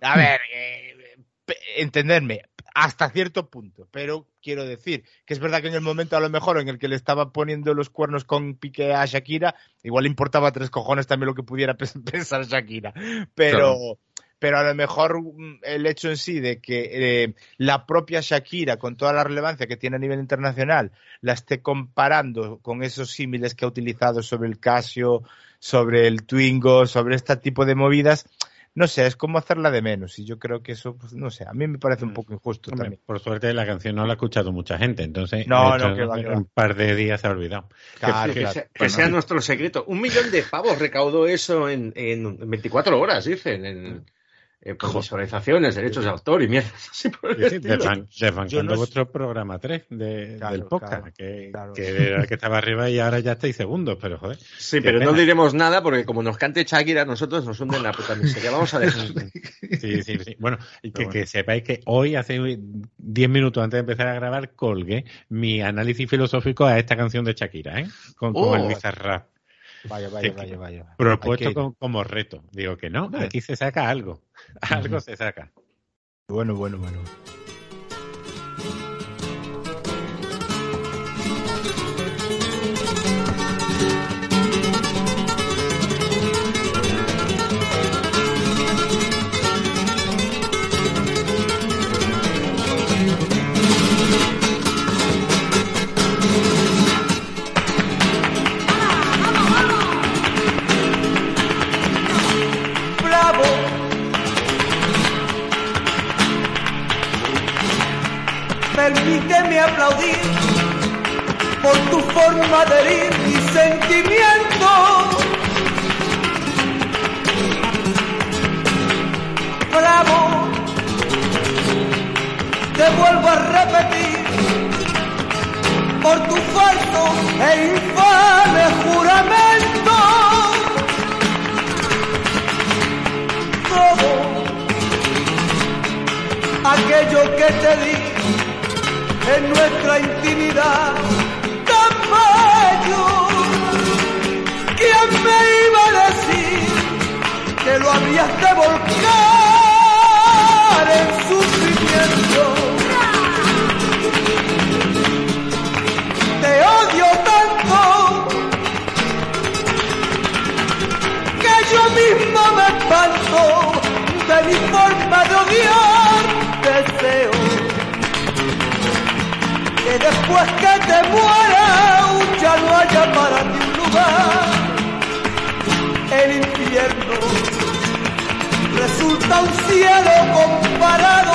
F: a ver, eh, entenderme, hasta cierto punto. Pero quiero decir que es verdad que en el momento a lo mejor en el que le estaba poniendo los cuernos con pique a Shakira, igual le importaba tres cojones también lo que pudiera pens- pensar Shakira. Pero,
G: Claro.
F: pero a lo mejor mm, el hecho en sí de que eh, la propia Shakira, con toda la relevancia que tiene a nivel internacional, la esté comparando con esos símiles que ha utilizado sobre el Casio, sobre el Twingo, sobre este tipo de movidas, no sé, es como hacerla de menos. Y yo creo que eso, pues, no sé, a mí me parece un poco injusto
H: Hombre,
F: también.
H: por suerte la canción no la ha escuchado mucha gente, entonces
F: No, no, que va, que va.
H: un par de días se ha olvidado.
G: que, que sea, que sea nuestro secreto. Un millón de pavos recaudó eso en, en 24 horas, dicen, en, eh, por visualizaciones, derechos de autor y mierda. así por el
H: Sí, desbancando
G: no-
H: vuestro programa 3 de-
F: Claro,
H: del podcast,
F: claro,
H: que,
F: claro.
H: que era el que estaba arriba y ahora ya estáis segundos, pero joder.
G: Sí, pero no diremos nada porque como nos cante Shakira, nosotros nos hunden la puta miseria. Vamos a dejar.
H: Sí, sí, sí. Bueno, y que, que sepáis que hoy, hace 10 minutos antes de empezar a grabar, colgué mi análisis filosófico a esta canción de Shakira, ¿eh? Con, con
F: Oh.
H: el Bizarrap.
F: Vaya, vaya,
H: que-
F: vaya, vaya.
H: Propuesto
F: que-
H: como, como reto. Digo que no, aquí se saca algo. Algo se saca.
F: Bueno, bueno, bueno.
C: Por tu forma de herir mi sentimiento. Bravo. Te vuelvo a repetir por tu falso e infame juramento. todo aquello que te di en nuestra intimidad tan bello. ¿Quién me iba a decir que lo habrías de volcar en sufrimiento? Te odio tanto que yo mismo me espanto de mi forma de odiar. Que después que te muera ya no haya para ti un lugar. El infierno resulta un cielo comparado